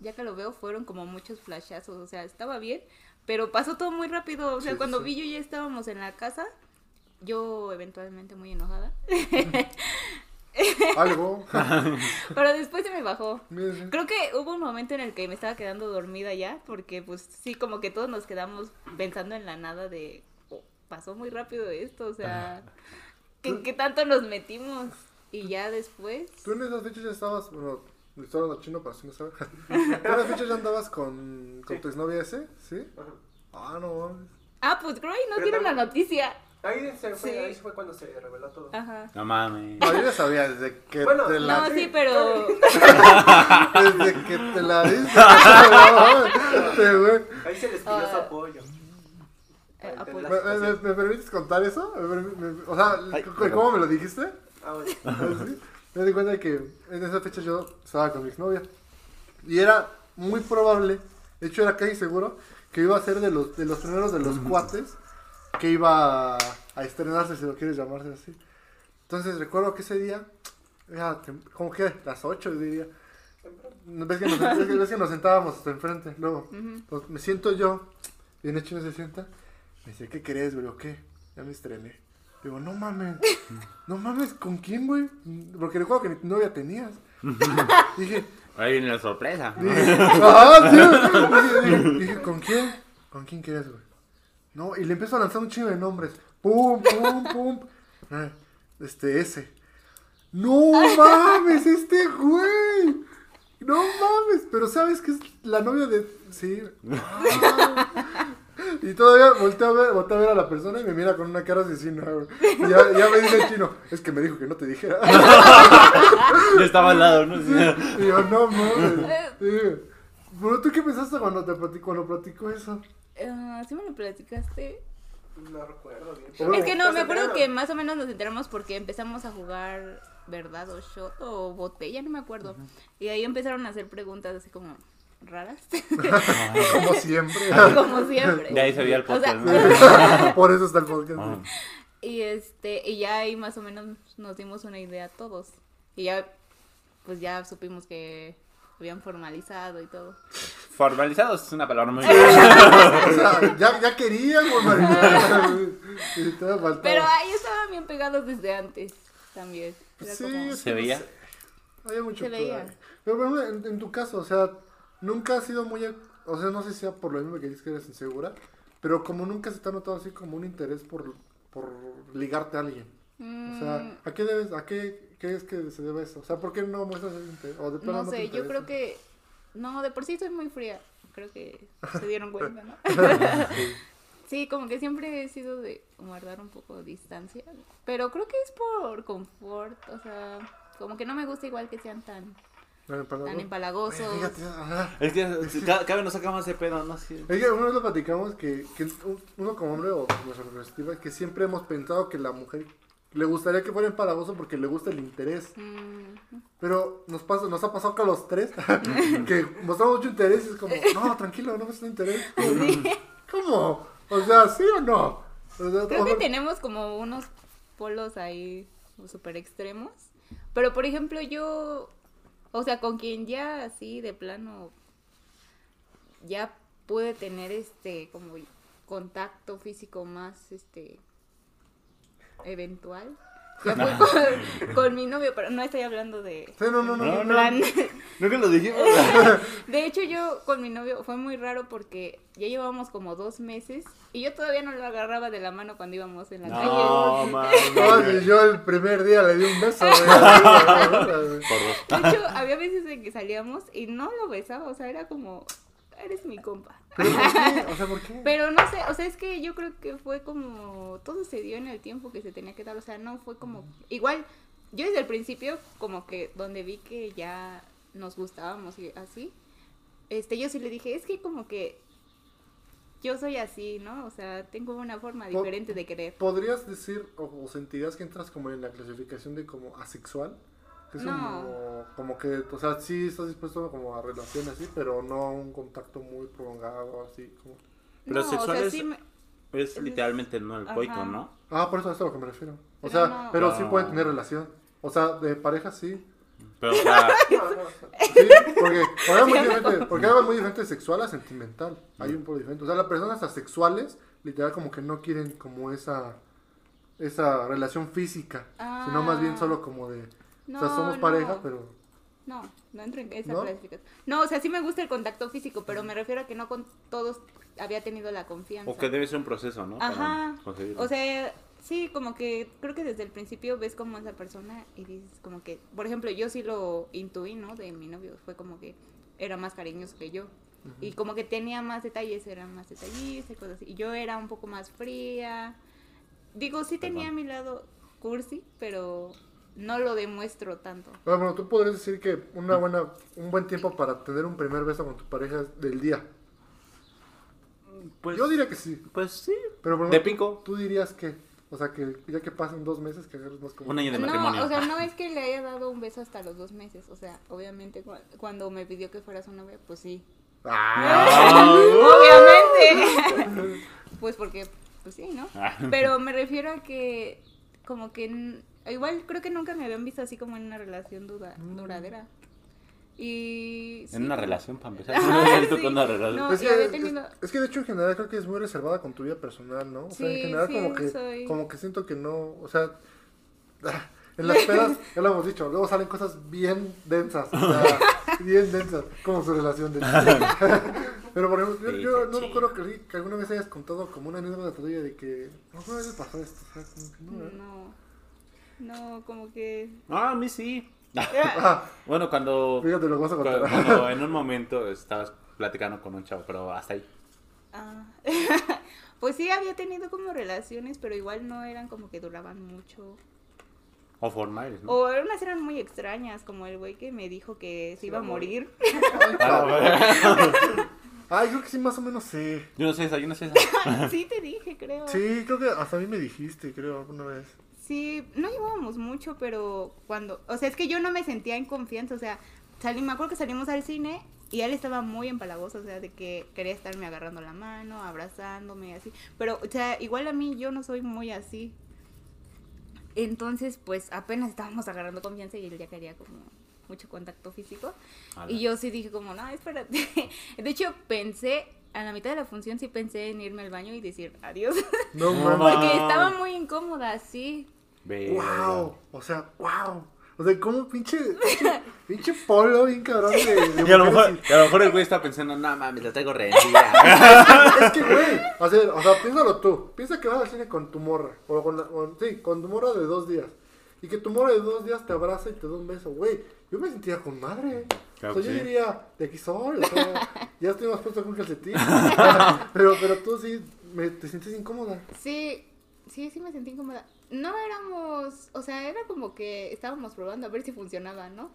ya que lo veo, fueron como muchos flashazos, o sea, estaba bien, pero pasó todo muy rápido, o sea, Sí, cuando sí. vi yo ya estábamos en la casa, yo eventualmente muy enojada, <laughs> Algo. <laughs> Pero después se me bajó. Creo que hubo un momento en el que me estaba quedando dormida ya, porque pues sí, como que todos nos quedamos pensando en la nada de, "Oh, pasó muy rápido esto, o sea, ¿qué, qué tanto nos metimos? Y ya después... Tú en esas fechas ya estabas, bueno, le estoy hablando chino para si no sabes. <laughs> Tú en esas fechas ya andabas con, con Sí. tu exnovia ese, ¿sí? Ajá. Ah, no mames. Ah, pues creo ahí no Pero tiene la noticia. Ahí, se fue, Sí. ahí fue cuando se reveló todo. Ajá. No mames. No, yo ya sabía desde que Bueno, te la... No, sí, pero... <laughs> Desde que te la diste. <laughs> Ahí se les pidió su Ah. apoyo. Eh, apoyo. ¿Me, la me- me permites contar eso? ¿Me o sea, Ay. ¿cómo me lo dijiste? Ah, bueno. ¿Sí? Me di cuenta que en esa fecha yo estaba con mi exnovia. Y era muy probable, de hecho era casi seguro, que iba a ser de los, de los primeros de los cuates que iba a, a estrenarse, si lo quieres llamarse así. Entonces recuerdo que ese día, era como que las 8 diría. ¿Ves que, nos, ves que- ves que nos sentábamos hasta enfrente? Luego, pues, me siento yo, viene chino se sienta, me dice, ¿qué querés, güey? ¿O qué? Ya me estrené. Digo, no mames, no mames, ¿con quién, güey? Porque recuerdo que ni novia tenías. <laughs> Dije, Ahí viene la sorpresa. dije, <laughs> ah, sí, dije, dije, dije, ¿con quién? ¿Con quién quieres, güey? No, y le empiezo a lanzar un chingo de nombres. Pum, pum, pum. Ah, Este, ese. No mames, este güey. No mames, pero sabes que es la novia de. Sí. Ah. <laughs> Y todavía volteo a, ver, volteo a ver a la persona y me mira con una cara asesina, güey. Y ya, ya me dice el chino, es que me dijo que no te dijera. <laughs> Yo estaba al lado, ¿no? Y yo, no mames. Sí. Pero tú qué pensaste cuando te platicó, cuando platicó eso? Ah, ¿Sí me lo platicaste? No recuerdo bien. Es que no, me acuerdo que más o menos nos enteramos porque empezamos a jugar verdad o shot o botella, no me acuerdo. Y ahí empezaron a hacer preguntas así como raras, <laughs> Como siempre. <laughs> como siempre. De ahí se veía el O sea, podcast, ¿no? <laughs> Por eso está el podcast. Ah. Y este, y ya ahí más o menos nos dimos una idea todos. Y ya, pues ya supimos que habían formalizado y todo. Formalizados es una palabra muy O sea, ya, ya todavía faltaba. Pero ahí estaban bien pegados desde antes también. Era Sí, como- ¿Se veía? Había mucho Se que veía. Pero en, en tu caso, o sea, nunca has sido muy. O sea, no sé si sea por lo mismo que dices que eres insegura. Pero como nunca se te ha notado así como un interés por, por ligarte a alguien. O Mm, sea, ¿a qué debes, a qué crees que se debe eso? O sea, ¿por qué no muestras ese interés? O de plano no te sé, yo creo que. No, de por sí soy muy fría. Creo que <laughs> se dieron cuenta, ¿no? <laughs> sí, como que siempre he sido de guardar un poco de distancia. Pero creo que es por confort. O sea, como que no me gusta igual que sean tan, Tan empalagosos. fíjate, ajá. Es que ca- cada vez nos sacamos de pedo, ¿no? Sí. Es que una vez lo platicamos que, que un- uno como hombre o nuestra perspectiva es que siempre hemos pensado que la mujer le gustaría que fuera empalagoso porque le gusta el interés. Mm, Pero nos pasa, nos ha pasado que a los tres <laughs> que mostramos mucho interés y es como, no, tranquilo, no muestras interés. <laughs> ¿Cómo? O sea, ¿sí o no? O sea, Creo que tenemos como unos polos ahí súper extremos. Pero por ejemplo, yo, o sea, con quien ya así de plano, ya pude tener este como contacto físico más este eventual. <laughs> Con, con mi novio, pero no estoy hablando de... Sí, no, no, no. No, no. no. plan- Nunca lo dijimos. <laughs> De hecho, yo con mi novio fue muy raro porque ya llevábamos como dos meses y yo todavía no lo agarraba de la mano cuando íbamos en la calle. No, man. No, yo el primer día le di un beso. <laughs> De hecho, había veces en que salíamos y no lo besaba, o sea, era como, eres mi compa. ¿Pero por qué? <laughs> O sea, ¿por qué? Pero no sé, o sea, es que yo creo que fue como, todo se dio en el tiempo que se tenía que dar, o sea, no fue como, igual, yo desde el principio, como que donde vi que ya nos gustábamos y así, este, yo sí le dije, es que como que yo soy así, ¿no? O sea, tengo una forma diferente de querer. ¿Podrías decir o, o sentirías que entras como en la clasificación de como asexual? Que es No. como, como que, o sea, sí estás dispuesto como a relaciones así, pero no a un contacto muy prolongado, así como... Pero no, o sexual sea, es- sí me- Es literalmente no el coito. ¿no? Ah, por eso es a lo que me refiero. O Pero sea, no. pero sí No. pueden tener relación. O sea, de pareja sí. Pero, o sea, <laughs> Sí, porque, porque, es muy diferente, porque algo es muy diferente de sexual a sentimental. Hay un poco diferente. O sea, las personas asexuales, literal, como que no quieren como esa esa relación física, sino más bien Ah. solo como de, No, o sea, somos no. pareja, pero... No, no entro en esa ¿No? clasificación. No, o sea, sí me gusta el contacto físico, pero me refiero a que no con todos había tenido la confianza. O que debe ser un proceso, ¿no? Ajá. O sea, sí, como que creo que desde el principio ves como esa persona y dices como que, por ejemplo, yo sí lo intuí, ¿no? De mi novio, fue como que era más cariñoso que yo. Y como que tenía más detalles, era más detallista y cosas así. Y yo era un poco más fría. Digo, sí tenía Perdón. mi lado cursi, pero no lo demuestro tanto. Bueno, bueno, tú podrías decir que una buena, un buen tiempo para tener un primer beso con tu pareja es del día. pues, Yo diría que sí. Pues sí. Pero por De ejemplo, pico. Tú dirías que, o sea, que ya que pasen dos meses, que agarres más como... Un año de No, matrimonio. o sea, no es que le haya dado un beso hasta los dos meses. O sea, obviamente cu- cuando me pidió que fuera su novia, pues sí. Ah, <laughs> Obviamente. <laughs> pues porque, pues sí, ¿no? Ah. Pero me refiero a que, como que, igual creo que nunca me habían visto así como en una relación duda, duradera. Y... sí, En una relación, para empezar. <laughs> Ah, <laughs> Tú sí. con una relación. No, es, que, había es- tenido- es que de hecho en general creo que es muy reservada con tu vida personal, ¿no? O sea, en general sí, como que soy. como que siento que no, o sea, <laughs> en las pedas, ya lo hemos dicho, luego salen cosas bien densas, o sea, bien densas, como su relación de Pero por ejemplo, yo, no recuerdo que, que alguna vez hayas contado como una anécdota tuya de que vez me pasó esto, o sea, como que no. No, no, como que... Ah, a mí sí. <laughs> Ah, Bueno, cuando, fíjate, lo vas a contar. cuando <laughs> en un momento estabas platicando con un chavo, pero hasta ahí. Ah. <laughs> pues sí, había tenido como relaciones, pero igual no eran como que duraban mucho. O formales, ¿no? O unas eran muy extrañas, como el güey que me dijo que se iba a morir. Ah, Ay, creo que sí, más o menos sí. yo no sé esa, yo no sé esa. sí, te dije, creo. Sí, creo que hasta a mí me dijiste, creo, alguna vez. Sí, no llevábamos mucho, pero cuando, o sea, es que yo no me sentía en confianza, o sea, salí, me acuerdo que salimos al cine y él estaba muy empalagoso, o sea, de que quería estarme agarrando la mano, abrazándome, así, pero, o sea, igual a mí yo no soy muy así. Entonces, pues apenas estábamos agarrando confianza y él ya quería como mucho contacto físico. Y yo sí dije como, no, espérate. <laughs> De hecho, pensé, a la mitad de la función sí pensé en irme al baño y decir adiós. <laughs> No, mames. ma- Porque estaba muy incómoda, sí. Verga. Wow, o sea, wow. O sea, como pinche, pinche, <laughs> pinche polo bien cabrón de, de Y a, lo mejor, y a lo mejor el güey está pensando, no mames, la traigo rendida. <laughs> Es que, güey, o sea, o sea, piénsalo tú. Piensa que vas al cine con tu morra. O con, la- con- sí, con tu morra de dos días. Y que tu morra de dos días te abraza y te da un beso, güey. Yo me sentía con madre. Claro o sea, que yo diría, de aquí soy, o sea, <laughs> ya estoy más puesto con calcetín. <laughs> pero, pero tú sí, me, te sientes incómoda. Sí, sí, sí me sentí incómoda. No éramos, o sea, era como que estábamos probando a ver si funcionaba, ¿no?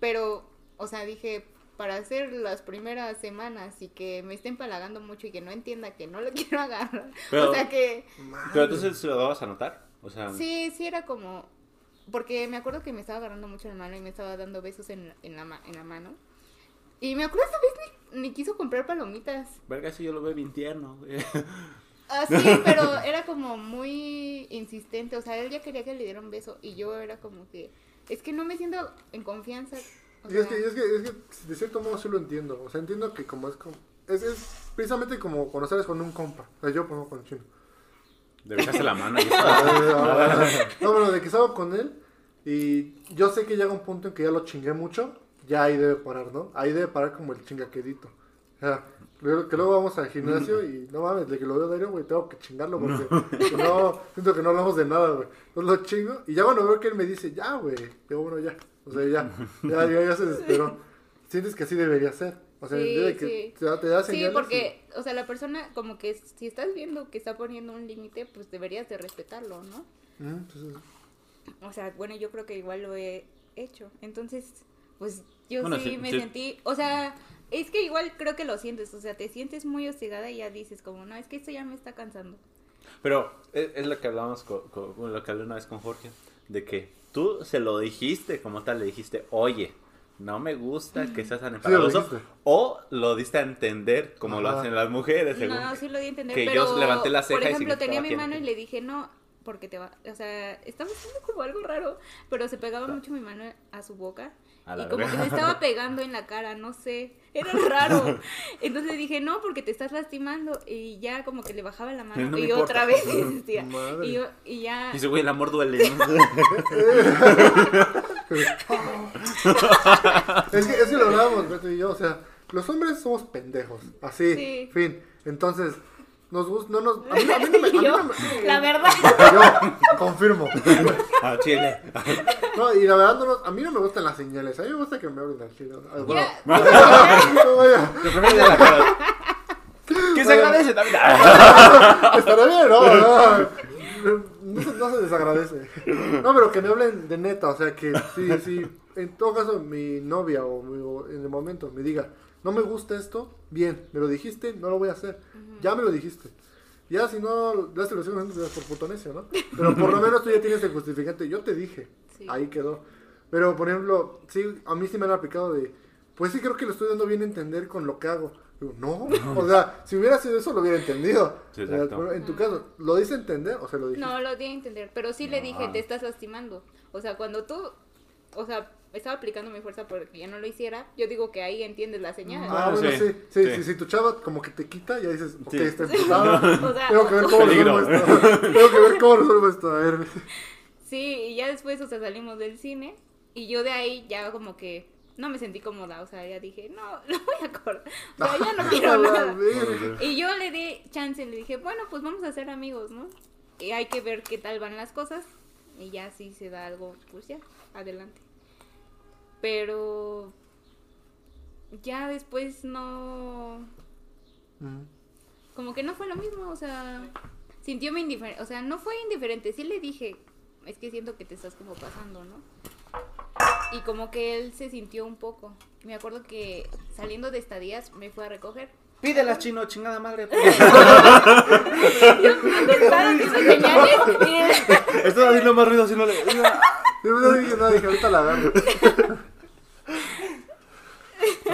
Pero, o sea, dije, para hacer las primeras semanas y que me esté empalagando mucho y que no entienda que no lo <laughs> quiero agarrar. Pero- o sea que, Madre. Pero entonces se lo dabas a notar. O sea, sí, sí era como, porque me acuerdo que me estaba agarrando mucho la mano y me estaba dando besos en, en, la, ma- en la mano. Y me acuerdo esta vez ni, ni quiso comprar palomitas. verga, si yo lo veo bien tierno. Ah, sí, <laughs> pero era como muy insistente, o sea, él ya quería que le diera un beso y yo era como que, es que no me siento en confianza. o Y es que, es, que, es que de cierto modo sí lo entiendo. O sea, entiendo que como es como. Es, es precisamente como cuando sales con un compa. O sea, yo pongo con el chino. Le besaste la mano y <laughs> Ah, no, pero de que salgo con él y yo sé que llega un punto en que ya lo chingué mucho. Ya ahí debe parar, ¿no? Ahí debe parar como el chingaquedito. O sea, que luego vamos al gimnasio y no mames, de que lo veo diario, güey, tengo que chingarlo porque no, siento que no hablamos de nada, güey. Entonces lo chingo y ya cuando veo que él me dice, ya, güey, digo, bueno, ya. O sea, ya, ya, ya, ya se desesperó. Sientes que así debería ser. O sea, Sí, de que sí. te da, te da Sí, señales porque, o sea, la persona como que si estás viendo que está poniendo un límite, pues deberías de respetarlo, ¿no? y- Ujú, entonces, O sea, bueno, yo creo que igual lo he hecho. Entonces, pues yo Bueno, sí, sí, me sí. sentí, o sea, es que igual creo que lo sientes, o sea, te sientes muy hostigada y ya dices como, no, es que esto ya me está cansando. Pero es, es lo que hablamos con, con- con lo que hablé una vez con Jorge, de que tú se lo dijiste como tal, le dijiste, oye, no me gusta que seas tan empalagoso, o lo diste a entender como lo hacen las mujeres, según. No, sí lo di a entender, que pero yo levanté la ceja por y ejemplo, tenía significaba mi mano y le dije, no, porque te va, o sea, estaba haciendo como algo raro, pero se pegaba mucho mi mano a su boca A la y como que se estaba <laughs> pegando en la cara, no sé, era raro. Entonces dije, no, porque te estás lastimando y ya como que le bajaba la mano No me y importa. otra vez <laughs> insistía. Y, yo, y ya... Dice, güey, el amor duele. ¿no? <laughs> Es que, es que lo hablábamos, Beto y yo, o sea, los hombres somos pendejos, así, Sí. fin. Entonces, nos gusta, no nos, a mí, a mí no me, a <laughs> mí Yo, no me- la verdad. yo confirmo. Ah, chile. No, y la verdad, no, nos- a mí no me gustan las señales, a mí me gusta que me hablen al chile. Bueno, no, vaya, la cara. Que se agradece también. <laughs> estará bien, ¿no? No, no se, no se desagradece. No, pero que me hablen de neta, o sea, que sí, sí, en todo caso mi novia o, mi- o en el momento me diga, no me gusta esto, bien, me lo dijiste, no lo voy a hacer. Ya me lo dijiste. Ya si no, ya se lo sigo haciendo por puto necio, ¿no? Pero por lo menos tú ya tienes el justificante, yo te dije, Sí. ahí quedó. Pero, por ejemplo, sí, a mí sí me han aplicado de, pues sí creo que lo estoy dando bien a entender con lo que hago. Digo, no, <laughs> o sea, si hubiera sido eso lo hubiera entendido. Sí, exacto. en tu caso, ¿lo dice entender o se lo dijiste? No, lo di a entender, pero sí le dije, No. te estás lastimando. O sea, cuando tú, o sea, estaba aplicando mi fuerza porque ya no lo hiciera, yo digo que ahí entiendes la señal. Ah, Bueno, bueno, sí, sí. Sí, sí. Si, si tu chava como que te quita, ya dices, ok, Sí. está <laughs> emputada. O sea, Tengo que ver cómo Peligro. resuelvo esto. Tengo que ver cómo resuelvo esto. A ver. <laughs> Sí, y ya después, o sea, salimos del cine y yo de ahí ya como que no me sentí cómoda, o sea, ya dije, no, <laughs> lo voy a cortar. O sea, ya no quiero nada. Y yo le di chance, le dije, bueno, pues vamos a ser amigos, ¿no? Y hay que ver qué tal van las cosas. Y ya si se da algo, pues ya, adelante. Pero ya después no, Mm. como que no fue lo mismo, o sea, sintióme indiferente, o sea, no fue indiferente, sí le dije, es que siento que te estás como pasando, ¿no? Y como que él se sintió un poco. Me acuerdo que saliendo de estadías me fue a recoger. Pídela, chino, chingada madre. <laughs> Yo contestaba que son señales y Estás haciendo más ruido haciéndole. Yo no dije nada, dije, ahorita la agarro.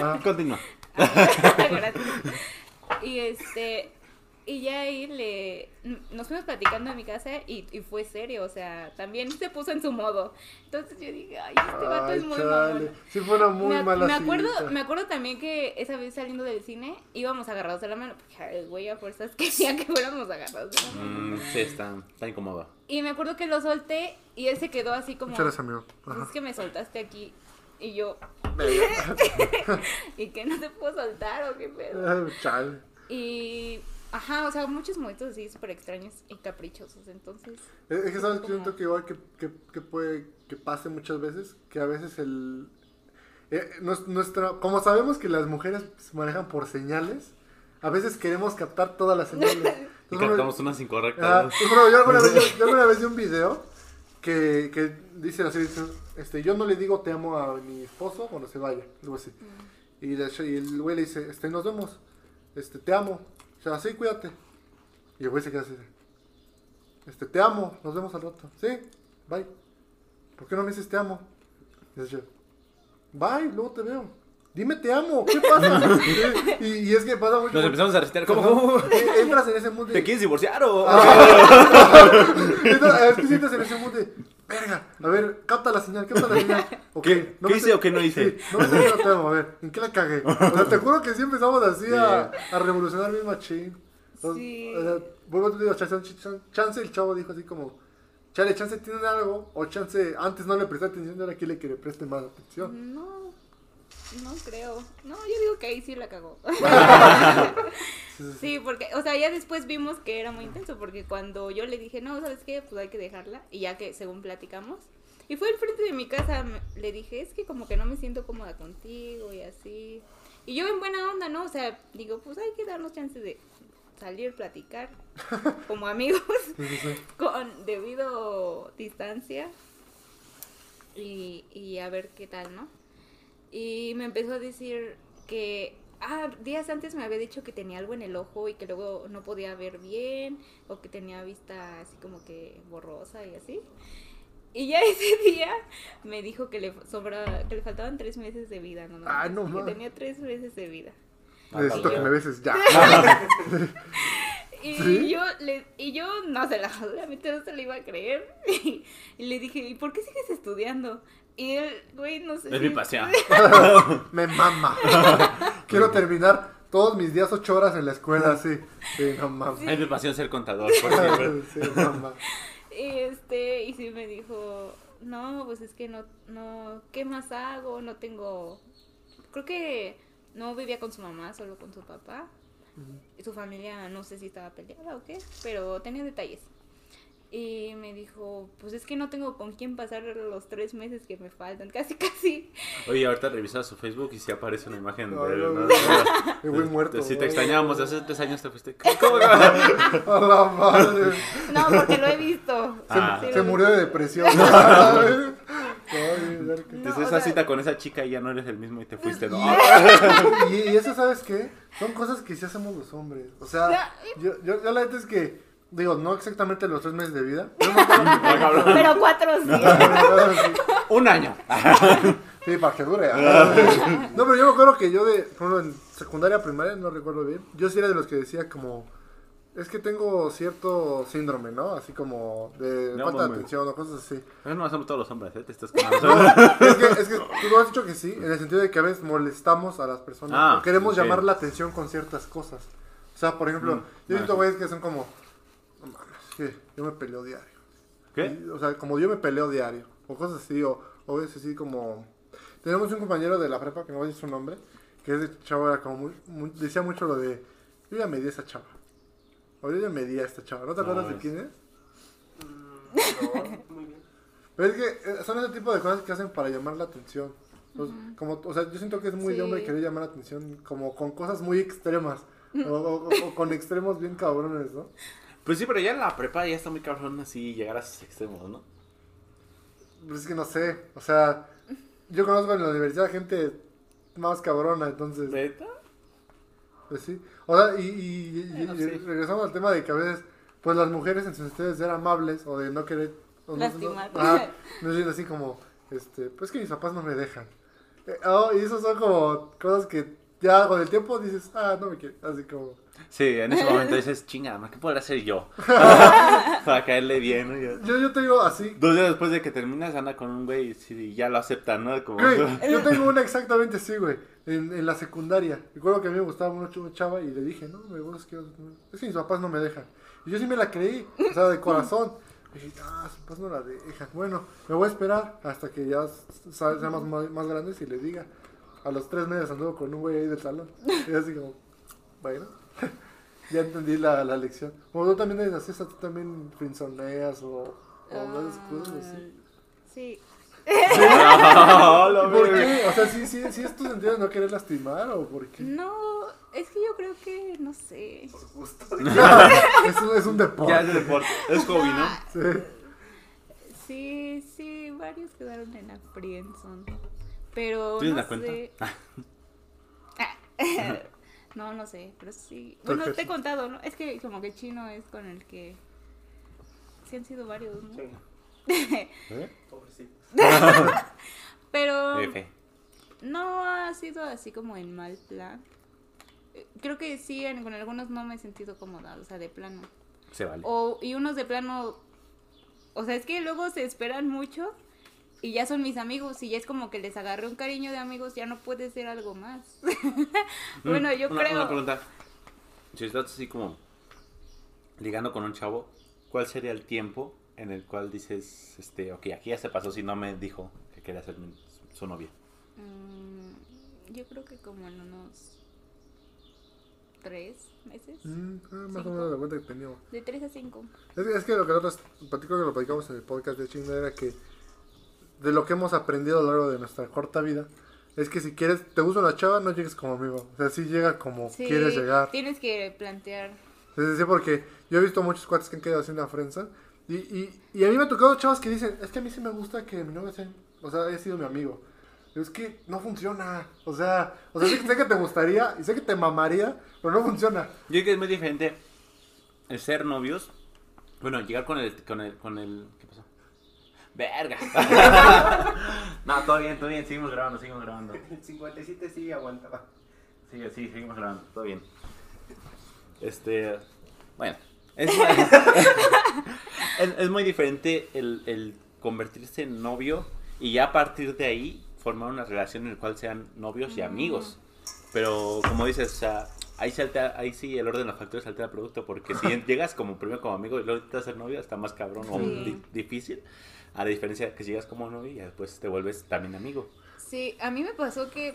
Ah, Continúa. <laughs> Gracias. Y este, y ya ahí le, nos fuimos platicando en mi casa y, y fue serio, o sea, también se puso en su modo. Entonces yo dije, ay, este vato ay, es muy mamón. Sí fue una muy me, mala me acuerdo, cita. me acuerdo también que esa vez saliendo del cine íbamos agarrados de la mano, porque el güey a fuerzas <laughs> quería que fuéramos agarrados de la mano. Mm, sí, está, está incómodo. Y me acuerdo que lo solté y él se quedó así como, Muchas gracias, amigo. "Pues Ajá. es que me soltaste aquí. Y yo, <laughs> ¿y que no te puedo soltar o qué pedo? Ah, Chale. Y, ajá, o sea, muchos momentos así súper extraños y caprichosos, entonces. Es es que sabes que Como- siento que igual que, que, que puede que pase muchas veces, que a veces el eh, nues- nuestra, como sabemos que las mujeres se manejan por señales, a veces queremos captar todas las señales. <laughs> Y bueno, captamos unas ah, incorrectas. bueno, yo alguna vez, yo, <laughs> yo alguna vez vi un video que, que dice así, dice, este, yo no le digo te amo a mi esposo cuando se vaya, algo así. Y, de y el güey le dice, este, nos vemos, este, te amo, o sea, sí, cuídate. Y el güey se queda así, este, te amo, nos vemos al rato, sí, bye. ¿Por qué no me dices te amo? Y dice yo, bye, luego te veo. Dime te amo, ¿qué pasa? <laughs> y, y es que pasa mucho. Nos empezamos a recitar. ¿Cómo? cómo? <laughs> Eh, Entras en ese mundo de- ¿Te quieres divorciar o.? <laughs> entonces, es que sientes en ese mood de, verga, a ver, capta la señal, capta la señal. Ok, ¿Qué- no qué hice o qué no hice? Sí, no me sé qué te amo, a ver, ¿en qué la cagué? O sea, te juro que sí empezamos así a, a revolucionar mi machín. Entonces, Sí. O sea, vuelvo a te digo, chance, chance, chance, el chavo dijo así como, chale, chance tiene algo, o chance antes no le presté atención y ahora quiere que le preste más atención. No, no creo. No, yo digo que ahí sí la cagó. <laughs> Sí, porque, o sea, ya después vimos que era muy intenso, porque cuando yo le dije, no, ¿sabes qué? Pues hay que dejarla, y ya que según platicamos, y fue al frente de mi casa, me- le dije, es que como que no me siento cómoda contigo y así. Y yo en buena onda, ¿no? O sea, digo, pues hay que darnos chances de salir, platicar, <laughs> como amigos. Sí, sí, sí. con debido distancia y, y a ver qué tal, ¿no? Y me empezó a decir que, ah, días antes me había dicho que tenía algo en el ojo y que luego no podía ver bien o que tenía vista así como que borrosa y así. Y ya <laughs> ese día me dijo que le sobra, que le faltaban tres meses de vida, ¿no? Ah, no que mames. tenía tres meses de vida. Necesito yo- que me beses ya. <laughs> <laughs> Y ¿Sí? yo le, y yo no se la, obviamente no se la iba a creer. Y, le dije, ¿y por qué sigues estudiando? Y él, güey, no sé. Es mi si- pasión. <laughs> Me mama. <laughs> Quiero terminar todos mis días ocho horas en la escuela así. Sí, no mames. Es mi pasión ser contador, por siempre. <laughs> Sí, mamá. Y este, y sí me dijo, no, pues es que no, no, ¿qué más hago? No tengo, creo que no vivía con su mamá, solo con su papá. Y su familia no sé si estaba peleada o qué, pero tenía detalles. Y me dijo, pues es que no tengo con quién pasar los tres meses que me faltan, <laughs> casi, casi. Oye, ahorita revisaba su Facebook y sí aparece una imagen No, de él. no, ¿no? no. Me voy muerto. Si te extrañábamos, hace tres años te fuiste. <laughs> ¿Cómo? <laughs> A la madre. No, porque lo he visto. Se, Ah. Sí, se murió de depresión. Entonces esa sea- cita con esa chica y ya no eres el mismo y te fuiste, ¿no? Y, y eso, ¿sabes qué? Son cosas que sí hacemos los hombres. O sea, yo, yo, yo la neta es que, digo, no exactamente los tres meses de vida. <laughs> pero. Pero cuatro sí. Un año. <laughs> Sí, para que dure. <laughs> No, pero yo me acuerdo que yo de, por ejemplo, en secundaria, primaria, no recuerdo bien, yo sí era de los que decía como, es que tengo cierto síndrome, ¿no? Así como de No, falta de atención o cosas así. Eso no hacemos todos los hombres, ¿eh? Te estás. Es que, es que tú lo has dicho que sí, en el sentido de que a veces molestamos a las personas. Ah, o queremos ok. llamar la atención con ciertas cosas. O sea, por ejemplo, Mm, yo he visto güeyes que son como, no que yo me peleo diario. ¿Qué? Y, O sea, como yo me peleo diario. O cosas así, o, o veces así como... Tenemos un compañero de la prepa, que no voy a decir su nombre, que ese chavo era como muy, muy- decía mucho lo de, yo ya medí a esa chava. O yo ya medí a esta chava. ¿No te acuerdas de quién es? Mm, no, <laughs> muy bien. Pero es que eh, son ese tipo de cosas que hacen para llamar la atención. Pues, como, o sea, yo siento que es muy de hombre querer llamar la atención como con cosas muy extremas. <laughs> O, o- o- o con extremos bien cabrones, ¿no? Pues sí, pero ya en la prepa ya está muy cabrón así llegar a esos extremos, ¿no? Pues es que no sé. O sea, yo conozco en la universidad gente más cabrona, entonces... ¿Neta? Pues sí. O sea, y, y- y- Bueno, y sí. regresamos al tema de que a veces, pues las mujeres en sus ustedes ser amables o de no querer. o no- no- Lastimar. ajá, no es así como, este, pues que mis papás no me dejan. Eh, oh, y eso son como cosas que ya con el tiempo dices, ah, no me quiere. Así como, Sí, en ese momento dices, chinga, ¿qué podré hacer yo? <laughs> Para caerle bien. Yo- yo, yo te digo así. Dos días después de que terminas, anda con un güey y ya lo aceptan, ¿no? Como... Güey, yo tengo una exactamente así, güey. En, en la secundaria. Recuerdo que a mí me gustaba mucho una chava y le dije, no, me gusta, es que, es que mis papás no me dejan. Y yo sí me la creí, o sea, de corazón. Y dije, ah, sus papás no la dejan. Bueno, me voy a esperar hasta que ya seamos más, más grandes y le diga. A los tres meses anduvo con un güey ahí del salón. Y así como, bueno, <laughs> ya entendí la, la lección. Como tú también eres así, o sea, tú también frinzoneas o, o haces cosas así. Ah, Sí. No, lo <laughs> ¿Por qué? O sea, ¿sí, sí, sí es tu sentido de no querer lastimar o por qué? No, es que yo creo que, no sé. Por gusto. <laughs> es, un, es un deporte. Ya es deporte, es hobby, ¿no? Sí. Sí, sí, varios quedaron en la friendzone. Pero ¿Tienes no la cuenta? sé. <laughs> no, no sé, pero sí. Bueno, te he contado, ¿no? Es que como que chino es con el que sí han sido varios, ¿no? Sí, <laughs> ¿Eh? <laughs> Pero F. no ha sido así como en mal plan. Creo que sí, en- con algunos no me he sentido cómoda, o sea, de plano. Se vale. O, y unos de plano, o sea, es que luego se esperan mucho y ya son mis amigos y ya es como que les agarré un cariño de amigos, ya no puede ser algo más. <laughs> bueno, yo una, creo... Una pregunta. Si estás así como ligando con un chavo, ¿cuál sería el tiempo en el cual dices, este, ok, aquí ya se pasó si no me dijo que quería ser mi- su novia? Mm, yo creo que como en unos tres meses. Mm, ah, más o menos la cuenta que teníamos. De tres a cinco. Es, que- es que lo que nosotros platico que lo platicamos en el podcast de China era que de lo que hemos aprendido a lo largo de nuestra corta vida es que si quieres, te gusta una chava, no llegues como amigo. O sea, sí llega como Sí, quieres llegar. Tienes que plantear. Sí, porque yo he visto muchos cuates que han quedado así en la frenza. Y, y, y a mí me ha tocado chavos que dicen, es que a mí sí me gusta que mi novia sea, o sea, haya sido mi amigo. Pero es que no funciona. O sea, o sea, sé, que- sé que te gustaría y sé que te mamaría, pero no funciona. Yo creo que es muy diferente el ser novios. Bueno, llegar con el, con el, con el. Verga. <laughs> no, todo bien, todo bien, seguimos grabando, seguimos grabando. <laughs> El 57 sí aguantaba. Sí, sí, seguimos grabando, todo bien. Este, Bueno, es, <laughs> es, es muy diferente el, el convertirse en novio y ya a partir de ahí formar una relación en la cual sean novios y amigos. Pero como dices, o sea, ahí, se altera- ahí sí el orden de los factores altera el producto, porque si llegas como primero como amigo y luego te vas a ser novio, está más cabrón o Sí. difícil. A la diferencia de que llegas como novio y después te vuelves también amigo. Sí, a mí me pasó que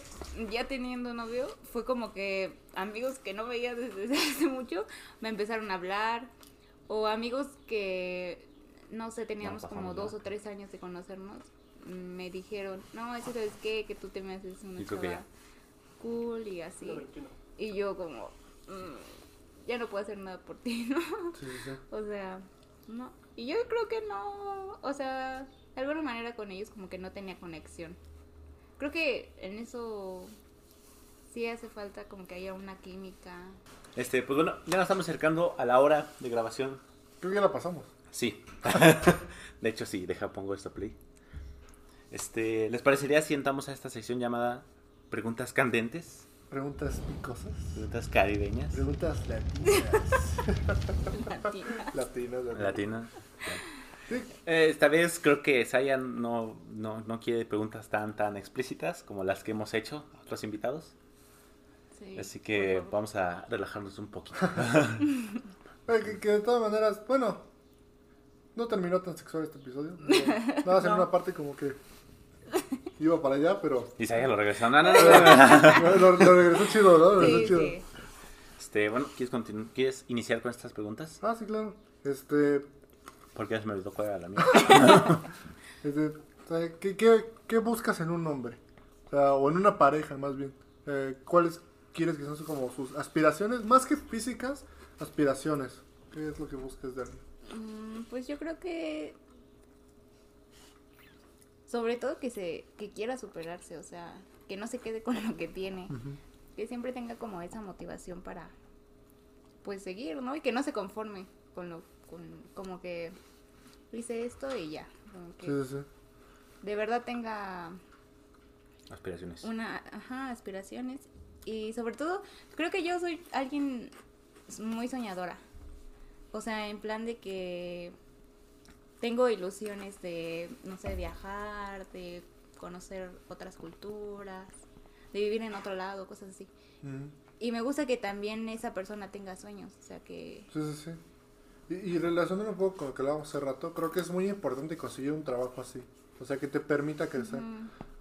ya teniendo novio, fue como que amigos que no veía desde <laughs> hace mucho me empezaron a hablar. O amigos que, no sé, teníamos No, como dos o tres años de conocernos, me dijeron, no, eso es que, que tú te me haces una chava cool y así. No, 21. Y yo como, "Mm, ya no puedo hacer nada por ti, <laughs> ¿no? Sí, sí, sí. O sea, no. Y yo creo que no, o sea, de alguna manera con ellos como que no tenía conexión. Creo que en eso sí hace falta como que haya una química. Este, pues bueno, ya nos estamos acercando a la hora de grabación. Creo que ya la pasamos. Sí. <laughs> de hecho, sí, deja, pongo esto play. Este, ¿les parecería si entramos a esta sección llamada Preguntas Candentes? Preguntas picosas. Preguntas caribeñas. Preguntas latinas. latina. <laughs> latinas, latinas. Latina. Sí, Eh, esta vez creo que Saya no, no, no quiere preguntas tan, tan explícitas como las que hemos hecho a otros invitados. Sí, Así que vamos a relajarnos un poquito. <laughs> Que, que de todas maneras, bueno, no terminó tan sexual este episodio. No, Nada más en No. una parte como que iba para allá, pero Y Saya lo regresó. No, no, no, no. <laughs> lo, lo regresó chido, ¿no? Lo regresó Sí, chido. sí. Este, bueno, ¿quieres, continu- ¿quieres iniciar con estas preguntas? Ah, sí, claro. Este, Porque ya se me olvidó cuál era la mía. <laughs> este, o sea, ¿qué, qué, qué buscas en un hombre? O sea, o en una pareja, más bien. Eh, ¿Cuáles quieres que sean como sus aspiraciones? Más que físicas, aspiraciones. ¿Qué es lo que buscas de alguien? Mm, Pues yo creo que sobre todo que se que quiera superarse, o sea, que no se quede con lo que tiene, que siempre tenga como esa motivación para pues seguir, ¿no? Y que no se conforme con lo con como que hice esto y ya, como que Sí, sí, sí. de verdad tenga Aspiraciones. una ajá, aspiraciones y sobre todo creo que yo soy alguien muy soñadora. O sea, en plan de que tengo ilusiones de no sé, viajar, de conocer otras culturas, de vivir en otro lado, cosas así. Y me gusta que también esa persona tenga sueños, o sea, que Sí, sí, sí. Y, y relacionando un poco con lo que hablábamos hace rato, creo que es muy importante conseguir un trabajo así. O sea, que te permita crecer.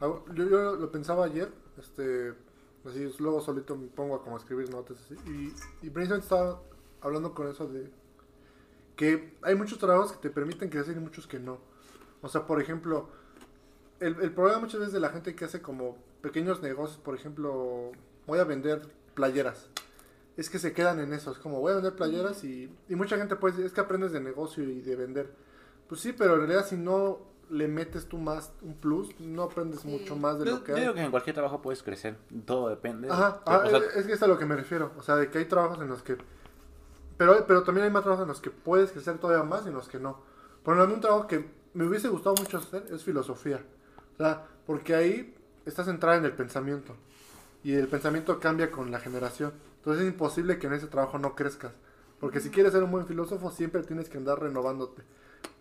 Ah, Yo, yo lo pensaba ayer, este, así luego solito me pongo a como escribir notas así, y, y precisamente estaba hablando con eso de que hay muchos trabajos que te permiten crecer y muchos que no. O sea, por ejemplo, el, el problema muchas veces de la gente que hace como pequeños negocios, por ejemplo, voy a vender playeras. Es que se quedan en eso, es como voy a vender playeras y, y mucha gente decir, es que aprendes de negocio y de vender. Pues sí, pero en realidad si no le metes tú más un plus, no aprendes Sí. mucho más de Yo, lo que yo hay. digo que en cualquier trabajo puedes crecer. Todo depende. Ajá, ah, o sea, eh, es que es a lo que me refiero. O sea, de que hay trabajos en los que. Pero, pero también hay más trabajos en los que puedes crecer todavía más y en los que no. Por ejemplo, un trabajo que me hubiese gustado mucho hacer es filosofía. O sea, porque ahí estás centrada en el pensamiento. Y el pensamiento cambia con la generación. Entonces es imposible que en ese trabajo no crezcas. Porque si quieres ser un buen filósofo, siempre tienes que andar renovándote.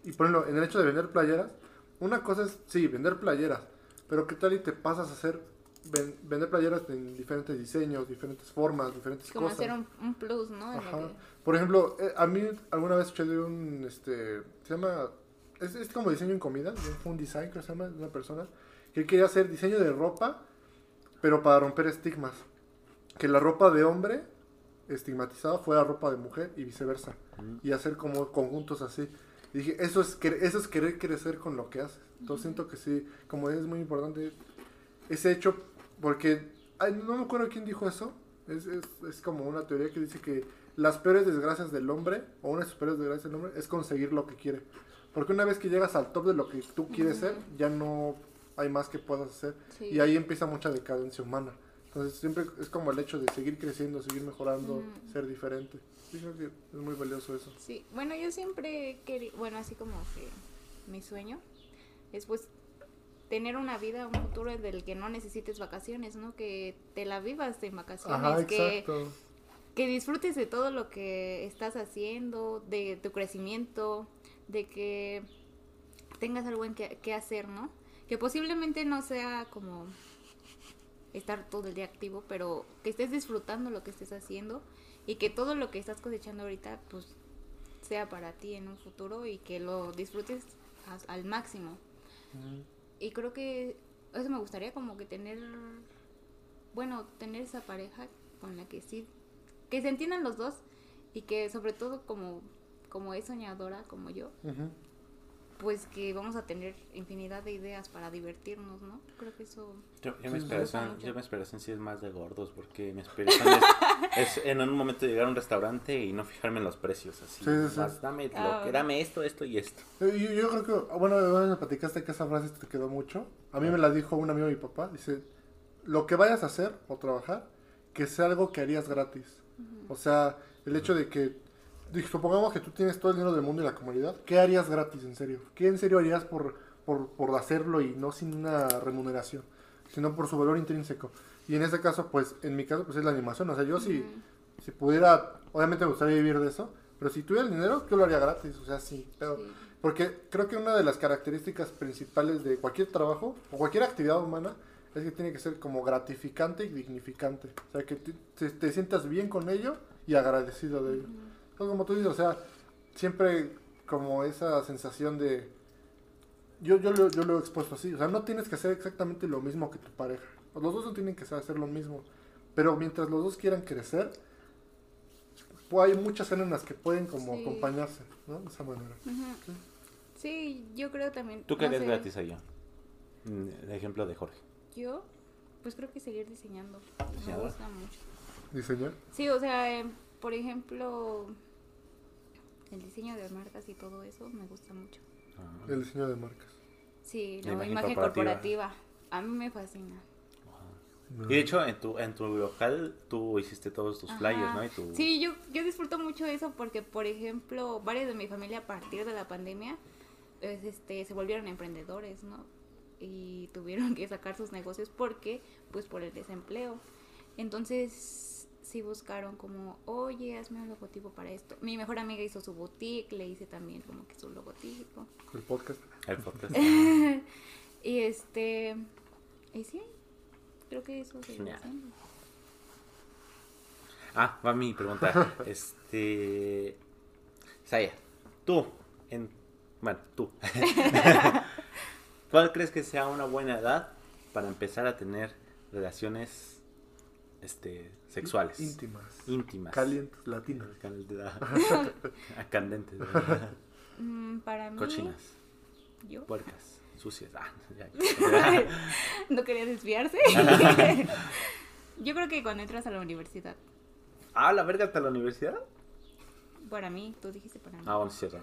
Y por ejemplo, en el hecho de vender playeras, una cosa es, sí, vender playeras. Pero ¿qué tal y te pasas a hacer ven- vender playeras en diferentes diseños, diferentes formas, diferentes como cosas? hacer un, un plus, ¿no? Ajá. que- Por ejemplo, eh, a mí alguna vez escuché de un, este, se llama, es, es como diseño en comida, de un- design que se llama, de una persona, que quería hacer diseño de ropa, pero para romper estigmas. Que la ropa de hombre estigmatizada fuera ropa de mujer y viceversa. Y hacer como conjuntos así. Y dije, eso es, eso es querer crecer con lo que haces. Entonces siento que sí, como es muy importante ese hecho, porque ay, no me acuerdo quién dijo eso. Es, es, es como una teoría que dice que las peores desgracias del hombre, o una de sus peores desgracias del hombre, es conseguir lo que quiere. Porque una vez que llegas al top de lo que tú quieres ser, ya no hay más que puedas hacer. Sí. Y ahí empieza mucha decadencia humana. Entonces siempre es como el hecho de seguir creciendo, seguir mejorando, Ujú. ser diferente. Sí, creo que es muy valioso eso. Sí, bueno, yo siempre quería, bueno, así como que mi sueño es pues tener una vida, un futuro del que no necesites vacaciones, ¿no? Que te la vivas en vacaciones, Ajá, que, que disfrutes de todo lo que estás haciendo, de tu crecimiento, de que tengas algo en que, que hacer, ¿no? Que posiblemente no sea como estar todo el día activo, pero que estés disfrutando lo que estés haciendo y que todo lo que estás cosechando ahorita, pues sea para ti en un futuro y que lo disfrutes al máximo. Y creo que eso me gustaría como que tener, bueno, tener esa pareja con la que sí, que se entiendan los dos y que sobre todo como, como es soñadora como yo. Pues que vamos a tener infinidad de ideas para divertirnos, ¿no? Creo que eso... Yo, yo Sí, mi sí. inspiración, yo mi inspiración sí es más de gordos, porque mi inspiración es, <laughs> es en un momento llegar a un restaurante y no fijarme en los precios, así. Sí, sí, sí. más, dame, lo Ah. que- dame esto, esto y esto. Eh, Yo, yo creo que, bueno, bueno, me platicaste que esa frase te quedó mucho. A mí me la dijo un amigo de mi papá. Dice, lo que vayas a hacer o trabajar, que sea algo que harías gratis. O sea, el hecho de que, supongamos que tú tienes todo el dinero del mundo y la comunidad, ¿qué harías gratis en serio? ¿Qué en serio harías por, por, por hacerlo y no sin una remuneración? Sino por su valor intrínseco. Y en este caso, pues, en mi caso, pues es la animación. O sea, yo si, si pudiera, obviamente me gustaría vivir de eso, pero si tuviera el dinero, yo lo haría gratis. O sea, sí, pero... Sí. Porque creo que una de las características principales de cualquier trabajo o cualquier actividad humana es que tiene que ser como gratificante y dignificante. O sea, que te, te- te sientas bien con ello y agradecido de ello. Entonces, como tú dices, o sea, siempre como esa sensación de... Yo, yo, lo, yo lo he expuesto así. O sea, no tienes que hacer exactamente lo mismo que tu pareja. Los dos no tienen que hacer lo mismo. Pero mientras los dos quieran crecer, pues hay muchas escenas en las que pueden como Sí. acompañarse, ¿no? De esa manera. Sí, yo creo también... ¿Tú qué no gratis allá? Mm, El ejemplo de Jorge. Yo, pues creo que seguir diseñando. Me gusta mucho. Diseñar. Sí, o sea, eh, por ejemplo, el diseño de marcas y todo eso me gusta mucho. Ah. El diseño de marcas. Sí, La imagen imagen, corporativa. corporativa. A mí me fascina. Y de hecho, en tu, en tu local tú hiciste todos tus flyers, Ajá. ¿no? Y tu... Sí, yo, yo disfruto mucho eso porque, por ejemplo, varios de mi familia a partir de la pandemia es, este, se volvieron emprendedores, ¿no? Y tuvieron que sacar sus negocios porque, pues, por el desempleo. Entonces, sí buscaron como, oye, hazme un logotipo para esto. Mi mejor amiga hizo su boutique, le hice también como que su logotipo. El podcast. El podcast. <laughs> Y este, y sí, creo que eso se haciendo. Ah, va mi pregunta. <laughs> Este. Saya, tú, en. Bueno, tú. <laughs> ¿Cuál crees que sea una buena edad para empezar a tener relaciones este, sexuales? Íntimas. Íntimas. Calientes, latinas. <laughs> <laughs> <laughs> Candentes. Mm, para mí, Cochinas. yo. Puercas. Sucias. Ah, ya. no quería desviarse. Yo creo que cuando entras a la universidad, ah, la verga hasta la universidad. para mí, tú dijiste para mí. Ah, bueno, es cierto.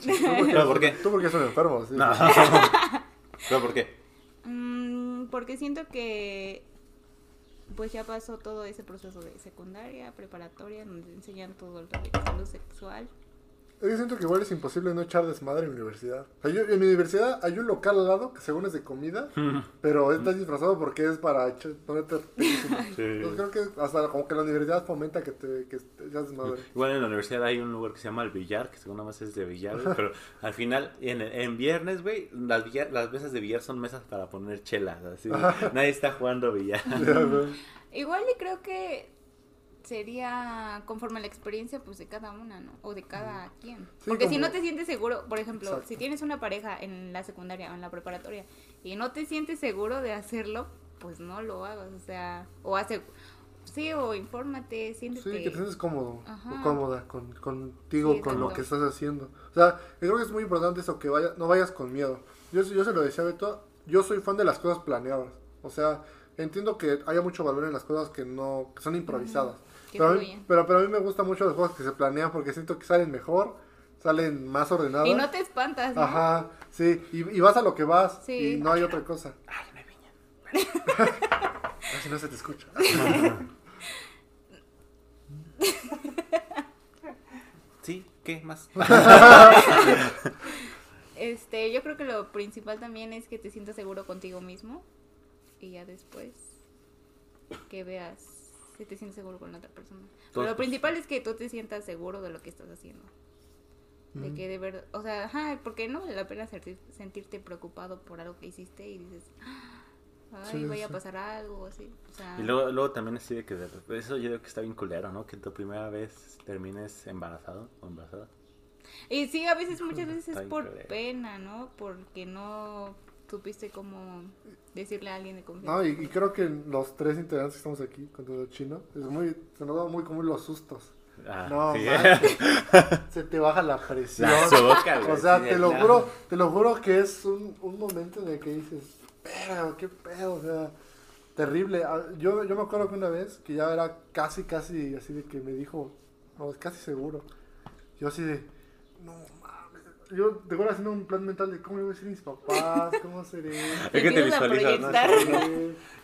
¿Tú porque, ¿Pero por qué? Tú porque son enfermos. sí. No. ¿Pero por qué? Mm, porque siento que pues ya pasó todo ese proceso de secundaria, preparatoria, donde enseñan todo lo de salud sexual. Yo siento que igual es imposible no echar desmadre en mi universidad. O sea, yo- en mi universidad hay un local al lado que según es de comida, pero está disfrazado porque es para echar, ponerte. <laughs> Sí. Entonces creo que hasta como que la universidad fomenta que te, que te eches desmadre. Igual en la universidad hay un lugar que se llama el billar, que según nada más es de billar, pero al final, en, en viernes, güey, las, billar- las mesas de billar son mesas para poner chelas, así. Nadie está jugando billar. <laughs> Güey. Igual y creo que sería conforme a la experiencia pues de cada una, ¿no? O de cada quien. Sí, Porque si no te sientes seguro, por ejemplo, Exacto. si tienes una pareja en la secundaria o en la preparatoria y no te sientes seguro de hacerlo, pues no lo hagas, o sea, o hace sí o infórmate, siéntete. Sí, que te sientes cómodo Ajá. o cómoda con, contigo, Sí, con lo que estás haciendo. O sea, yo creo que es muy importante eso, que vaya, no vayas con miedo. Yo, yo se lo decía a Beto, yo soy fan de las cosas planeadas. O sea, entiendo que haya mucho valor en las cosas que no que son improvisadas. Que pero, a mí, fluyen. pero, pero a mí me gustan mucho las cosas que se planean porque siento que salen mejor, salen más ordenadas. Y no te espantas, ¿no? Ajá, sí, y, y vas a lo que vas Sí. y no hay otra <laughs> cosa. Ay, no hay piña. Así no se te escucha. <laughs> <laughs> Sí, ¿qué más? Este, yo creo que lo principal también es que te sientas seguro contigo mismo y ya después que veas si te sientes seguro con la otra persona. Pero lo pues, principal es que tú te sientas seguro de lo que estás haciendo. De Ujú. que de verdad, o sea, ajá, porque no vale la pena sentir- sentirte preocupado por algo que hiciste y dices, ay, Sí, vaya a pasar algo o así. O sea, Y luego, luego también así de que de- eso yo creo que está bien culero, ¿no? Que tu primera vez termines embarazado o embarazada. Y sí, a veces, muchas veces es por increíble. pena, ¿no? Porque no supiste cómo decirle a alguien de confianza. No, y, y creo que los tres integrantes que estamos aquí, con todo el chino, es muy, se nos da muy común los sustos. Ah, No, sí. <laughs> Se te baja la presión. La güey, o sea, sí, te lo juro, te lo juro que es un, un momento en el que dices, pero qué pedo, o sea, terrible. Ah, Yo, yo me acuerdo que una vez que ya era casi, casi así de que me dijo, no, es casi seguro. Yo así de, no. Yo te voy haciendo un plan mental de cómo le voy a decir a mis papás, cómo seré. <laughs> Es que te visualizas, ¿no?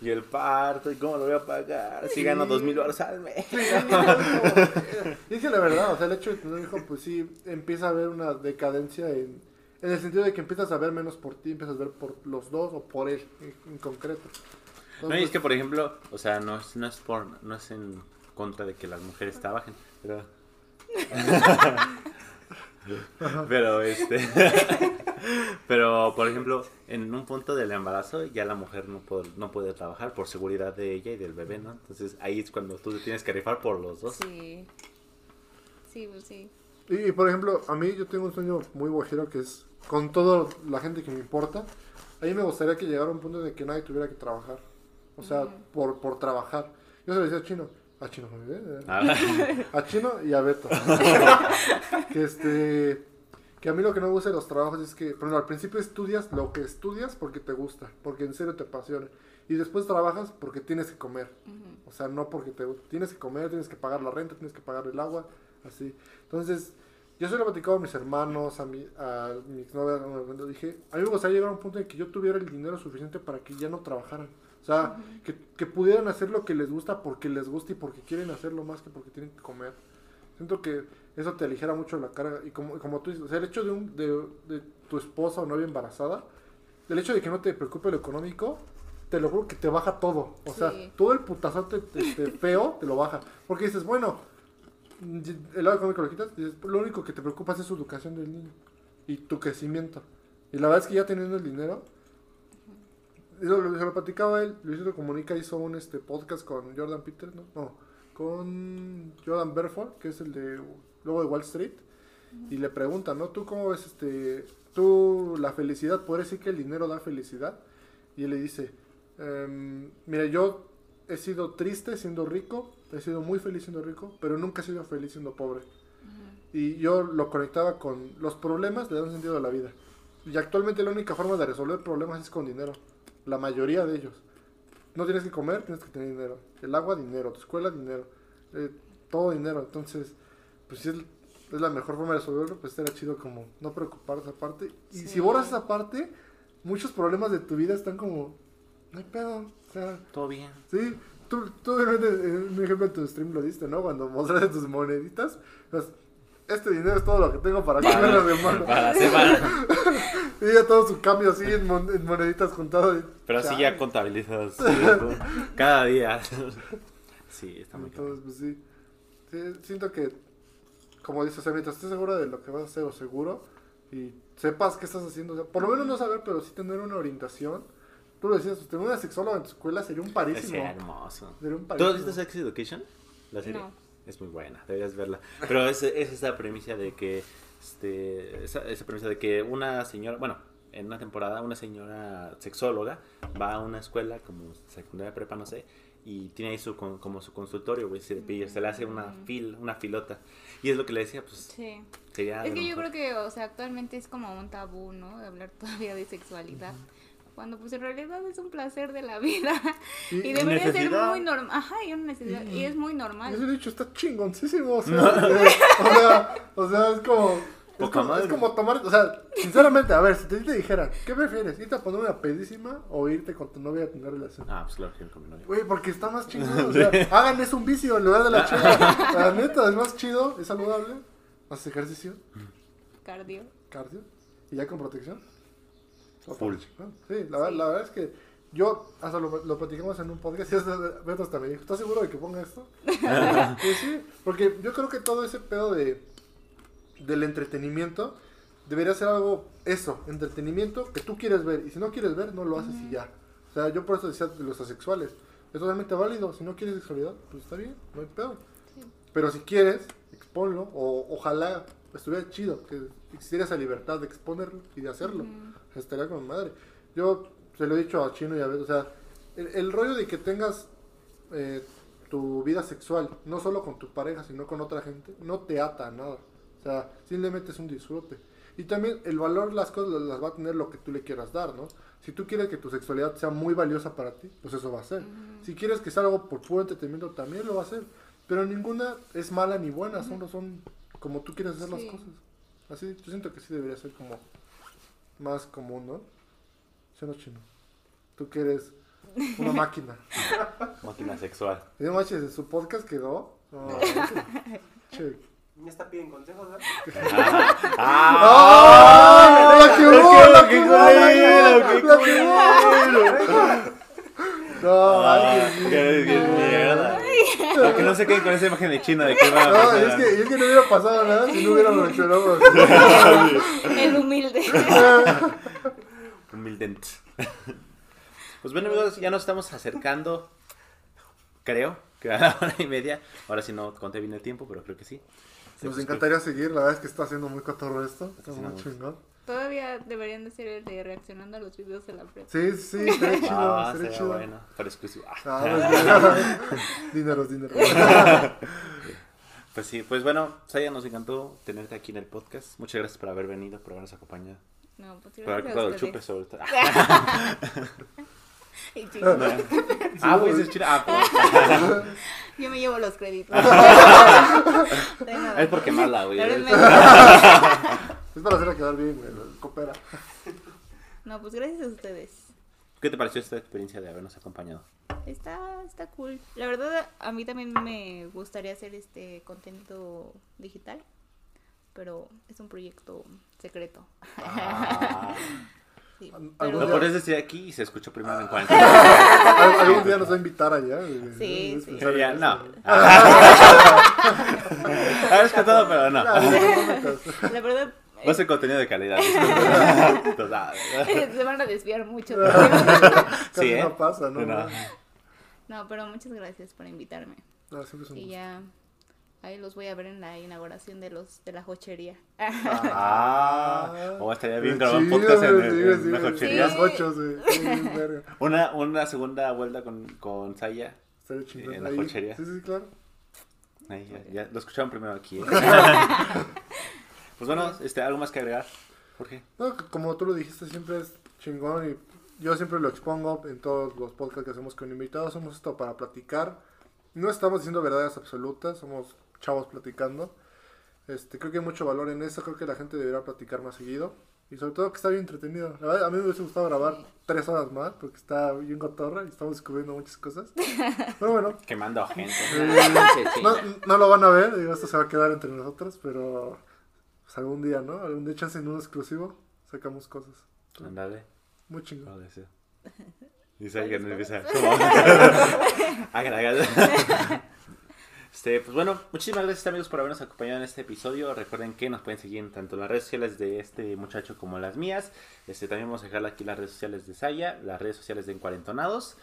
Y el parto, y cómo lo voy a pagar. Si gano dos mil baros al mes. Y es que la verdad, o sea, el hecho de tener hijo, pues sí, empieza a haber una decadencia en, en el sentido de que empiezas a ver menos por ti, empiezas a ver por los dos o por él en, en concreto. No, y es que, por ejemplo, o sea, no es, no es por, no es en contra de que las mujeres trabajen, pero... <laughs> <laughs> pero, este... <laughs> pero, por ejemplo, en un punto del embarazo ya la mujer no puede, no puede trabajar por seguridad de ella y del bebé, ¿no? Entonces ahí es cuando tú te tienes que rifar por los dos. Sí. Sí, pues sí. Y, y, por ejemplo, a mí yo tengo un sueño muy guajiro que es con toda la gente que me importa. A mí me gustaría que llegara un punto de que nadie tuviera que trabajar. O sea, por, por trabajar. Yo se lo decía a Chino. A Chino, ¿eh? Ah, <laughs> A Chino y a Beto. <laughs> que este. Que a mí lo que no me gusta de los trabajos es que, por ejemplo, al principio estudias lo que estudias porque te gusta, porque en serio te apasiona. Y después trabajas porque tienes que comer. O sea, no porque te tienes que comer, tienes que pagar la renta, tienes que pagar el agua, así. Entonces, yo se lo he platicado a mis hermanos, a mi, a mi exnovia, cuando dije, a mí me gustaría llegar a un punto en que yo tuviera el dinero suficiente para que ya no trabajaran. O sea, que, que pudieran hacer lo que les gusta porque les gusta y porque quieren hacerlo más que porque tienen que comer. Siento que eso te aligera mucho la carga. Y como, como tú dices, o sea, el hecho de, un, de, de tu esposa o novia embarazada, el hecho de que no te preocupe lo económico, te lo juro que te baja todo. O sea, todo el putazote este, <laughs> feo te lo baja. Porque dices, bueno, el lado económico lo quitas, dices, lo único que te preocupa es su educación del niño y tu crecimiento. Y la verdad es que ya teniendo el dinero, y lo, se lo platicaba él, Luisito Comunica hizo un este podcast con Jordan Peter, ¿no? No, con Jordan Belfort, que es el de luego de Wall Street, y le pregunta, ¿no? ¿Tú cómo ves este, tú la felicidad? ¿Puedes decir que el dinero da felicidad? Y él le dice, em, mira, yo he sido triste siendo rico, he sido muy feliz siendo rico, pero nunca he sido feliz siendo pobre. Y yo lo conectaba con los problemas, le dan sentido a la vida. Y actualmente la única forma de resolver problemas es con dinero. La mayoría de ellos. No tienes que comer, tienes que tener dinero. El agua, dinero. Tu escuela, dinero. Eh, todo dinero. Entonces, pues si es, es la mejor forma de resolverlo, pues será chido como no preocuparte esa parte. Y Sí. si borras esa parte, muchos problemas de tu vida están como, no hay pedo. O sea, Todo bien. Sí, tú, tú en un ejemplo en tu stream lo diste, ¿no? Cuando mostraste tus moneditas, pues, este dinero es todo lo que tengo para <laughs> comer la semana. Para la <laughs> semana. <laughs> Y ya todo su cambio así en, mon- en moneditas juntado. y- Pero así ya contabilizas <laughs> cada día. <laughs> Sí, está muy. Entonces, pues sí. Sí, Siento que, como dices, o sea, mientras estés seguro de lo que vas a hacer o seguro y sepas qué estás haciendo, o sea, por lo menos no saber, pero sí tener una orientación. Tú lo decías, tener una sexóloga en tu escuela sería un parísimo. Sería hermoso. Sería un ¿Tú has parísimo. visto Sex Education? La serie. No. Es muy buena, deberías verla. Pero es, es esa premisa de que, este, esa, esa premisa de que una señora, bueno, en una temporada una señora sexóloga va a una escuela como secundaria prepa, no sé, y tiene ahí su, con- como su consultorio, güey, se, se le hace una Mm. fil, una filota. Y es lo que le decía, pues, Sí. sería... Es que yo creo que, o sea, actualmente es como un tabú, ¿no? De hablar todavía de sexualidad. Cuando pues en realidad es un placer de la vida. Y- Y debería ser muy normal. Ajá, y una necesidad. Y es muy normal. dicho está chingoncísimo. O sea, <laughs> o sea, o sea, es como. Es como, es como tomar. O sea, sinceramente, a ver, si te, te dijeran, ¿qué prefieres? ¿Irte a poner una pedísima o irte con tu novia a tener relación? Ah, pues claro, que con mi novio. Güey, porque está más <laughs> chingón. O sea, hagan es un vicio en lugar de la chela. La neta, es más chido, es saludable. Haces ejercicio, Cardio. cardio. Y ya con protección. Full. Sí, la, verdad- la verdad es que Yo, hasta lo, lo platicamos en un podcast <laughs> y hasta, Beto hasta me dijo, ¿estás seguro de que ponga esto? <laughs> Y sí, porque yo creo que todo ese pedo de del entretenimiento debería ser algo, eso, entretenimiento que tú quieres ver. Y si no quieres ver, no lo haces y ya. O sea, yo por eso decía de los asexuales. Es totalmente válido. Si no quieres sexualidad, pues está bien, no hay pedo. Pero si quieres, exponlo. O ojalá estuviera chido que existiera esa libertad de exponerlo y de hacerlo. Estaría con madre. Yo se lo he dicho a Chino y a Beto. O sea, el, el rollo de que tengas eh, tu vida sexual, no solo con tu pareja, sino con otra gente, no te ata a nada. O sea, simplemente es un disfrute. Y también el valor, las cosas las va a tener lo que tú le quieras dar, ¿no? Si tú quieres que tu sexualidad sea muy valiosa para ti, pues eso va a ser. Si quieres que sea algo por puro entretenimiento, también lo va a ser. Pero ninguna es mala ni buena, solo son como tú quieres hacer Sí. las cosas. Así, yo siento que sí debería ser como más común, ¿no? ¿Sí o no, chino? Tú que eres una máquina. <laughs> Máquina sexual. Y no manches, su podcast quedó. No, che. <laughs> Ya está piden consejos, ¿verdad? ¡Ah! <laughs> ¡Ah! ¡La quemó! ¡La ¡Qué quemó! culero, qué ¡La quemó! No, Ah, qué mierda. <laughs> Para que no se queden con esa imagen de China de que va a No, pasar. es que, es que no hubiera pasado nada si no hubiéramos reaccionado. <laughs> El humilde. <laughs> Humildente. Pues bueno, amigos, ya nos estamos acercando. Creo que a la <laughs> hora y media. Ahora sí no conté bien el tiempo, pero creo que sí. Sí, Nos pues, encantaría seguir, la verdad es que está haciendo muy cotorro esto. Está haciendo muy chingón. Todavía deberían de ser el de reaccionando a los videos de la prensa. Sí, sí, estaría <laughs> chido, Ah, sería chido. bueno. Para exclusivo. Ah. Pues, <laughs> dineros, dineros. Pues sí, pues bueno, Saya, nos encantó tenerte aquí en el podcast. Muchas gracias por haber venido, por habernos acompañado. No, pues Por haber comprado el chupe sobre todo. <laughs> Y Ah, pues es chino. Ah, <laughs> pues. Yo me llevo los créditos. <laughs> Es por quemarla, güey. Es para hacerla quedar bien, güey. Coopera. No, pues gracias a ustedes. ¿Qué te pareció esta experiencia de habernos acompañado? Está, está cool. La verdad, a mí también me gustaría hacer este contenido digital, pero es un proyecto secreto. Ah, Sí, pero- puedes decir aquí y se escuchó primero en cuarentena. <laughs> Al- Algún día nos va a invitar allá. Sí, Es sí. Ya, no. güey. <laughs> Habías cantado, pero no. No, no, no metas. La verdad, Va a ser contenido de calidad. <laughs> se van a desviar mucho. Casi Sí, ¿eh? no pasa, ¿no? No. No, pero muchas gracias por invitarme. No, siempre es un Y gusto. ya ahí los voy a ver en la inauguración de los de la jochería. Ah, o estaría bien grabar un podcast en, en sí, una sí, <laughs> ocho. Una, una segunda vuelta con, con Saya. En la Ahí. cochería. Sí, sí, claro. Ahí, ya, ya lo escucharon primero aquí. ¿eh? <laughs> <laughs> pues bueno, este, algo más que agregar. Jorge. No, como tú lo dijiste, siempre es chingón y yo siempre lo expongo en todos los podcasts que hacemos con invitados. Somos esto para platicar. No estamos diciendo verdades absolutas, somos chavos platicando. Este, creo que hay mucho valor en eso, creo que la gente debería platicar más seguido. Y sobre todo que está bien entretenido. La verdad, a mí me hubiese gustado grabar tres horas más porque está bien cotorra y estamos descubriendo muchas cosas. Pero bueno, Quemando gente. Eh, no, no lo van a ver, digo, esto se va a quedar entre nosotros, pero pues, algún día, ¿no? Algún día, chance en un exclusivo, sacamos cosas. Ándale. Muy chingón. Y Saya no empieza. ¿Cómo? <laughs> <laughs> Este, pues bueno, muchísimas gracias amigos por habernos acompañado en este episodio. Recuerden que nos pueden seguir en tanto las redes sociales de este muchacho como las mías. Este, también vamos a dejar aquí las redes sociales de Saya, las redes sociales de Encuarentonados.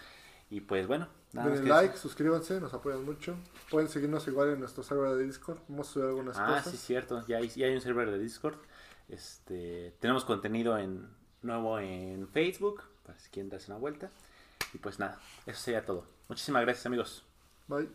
Y pues bueno, nada Denle like, decir. suscríbanse, nos apoyan mucho. Pueden seguirnos igual en nuestro server de Discord, vamos a subir algunas Ah, cosas. sí, cierto. Ya hay, ya hay un server de Discord. Este, tenemos contenido en nuevo en Facebook, para si quieren darse una vuelta. Y pues nada, eso sería todo. Muchísimas gracias amigos. Bye.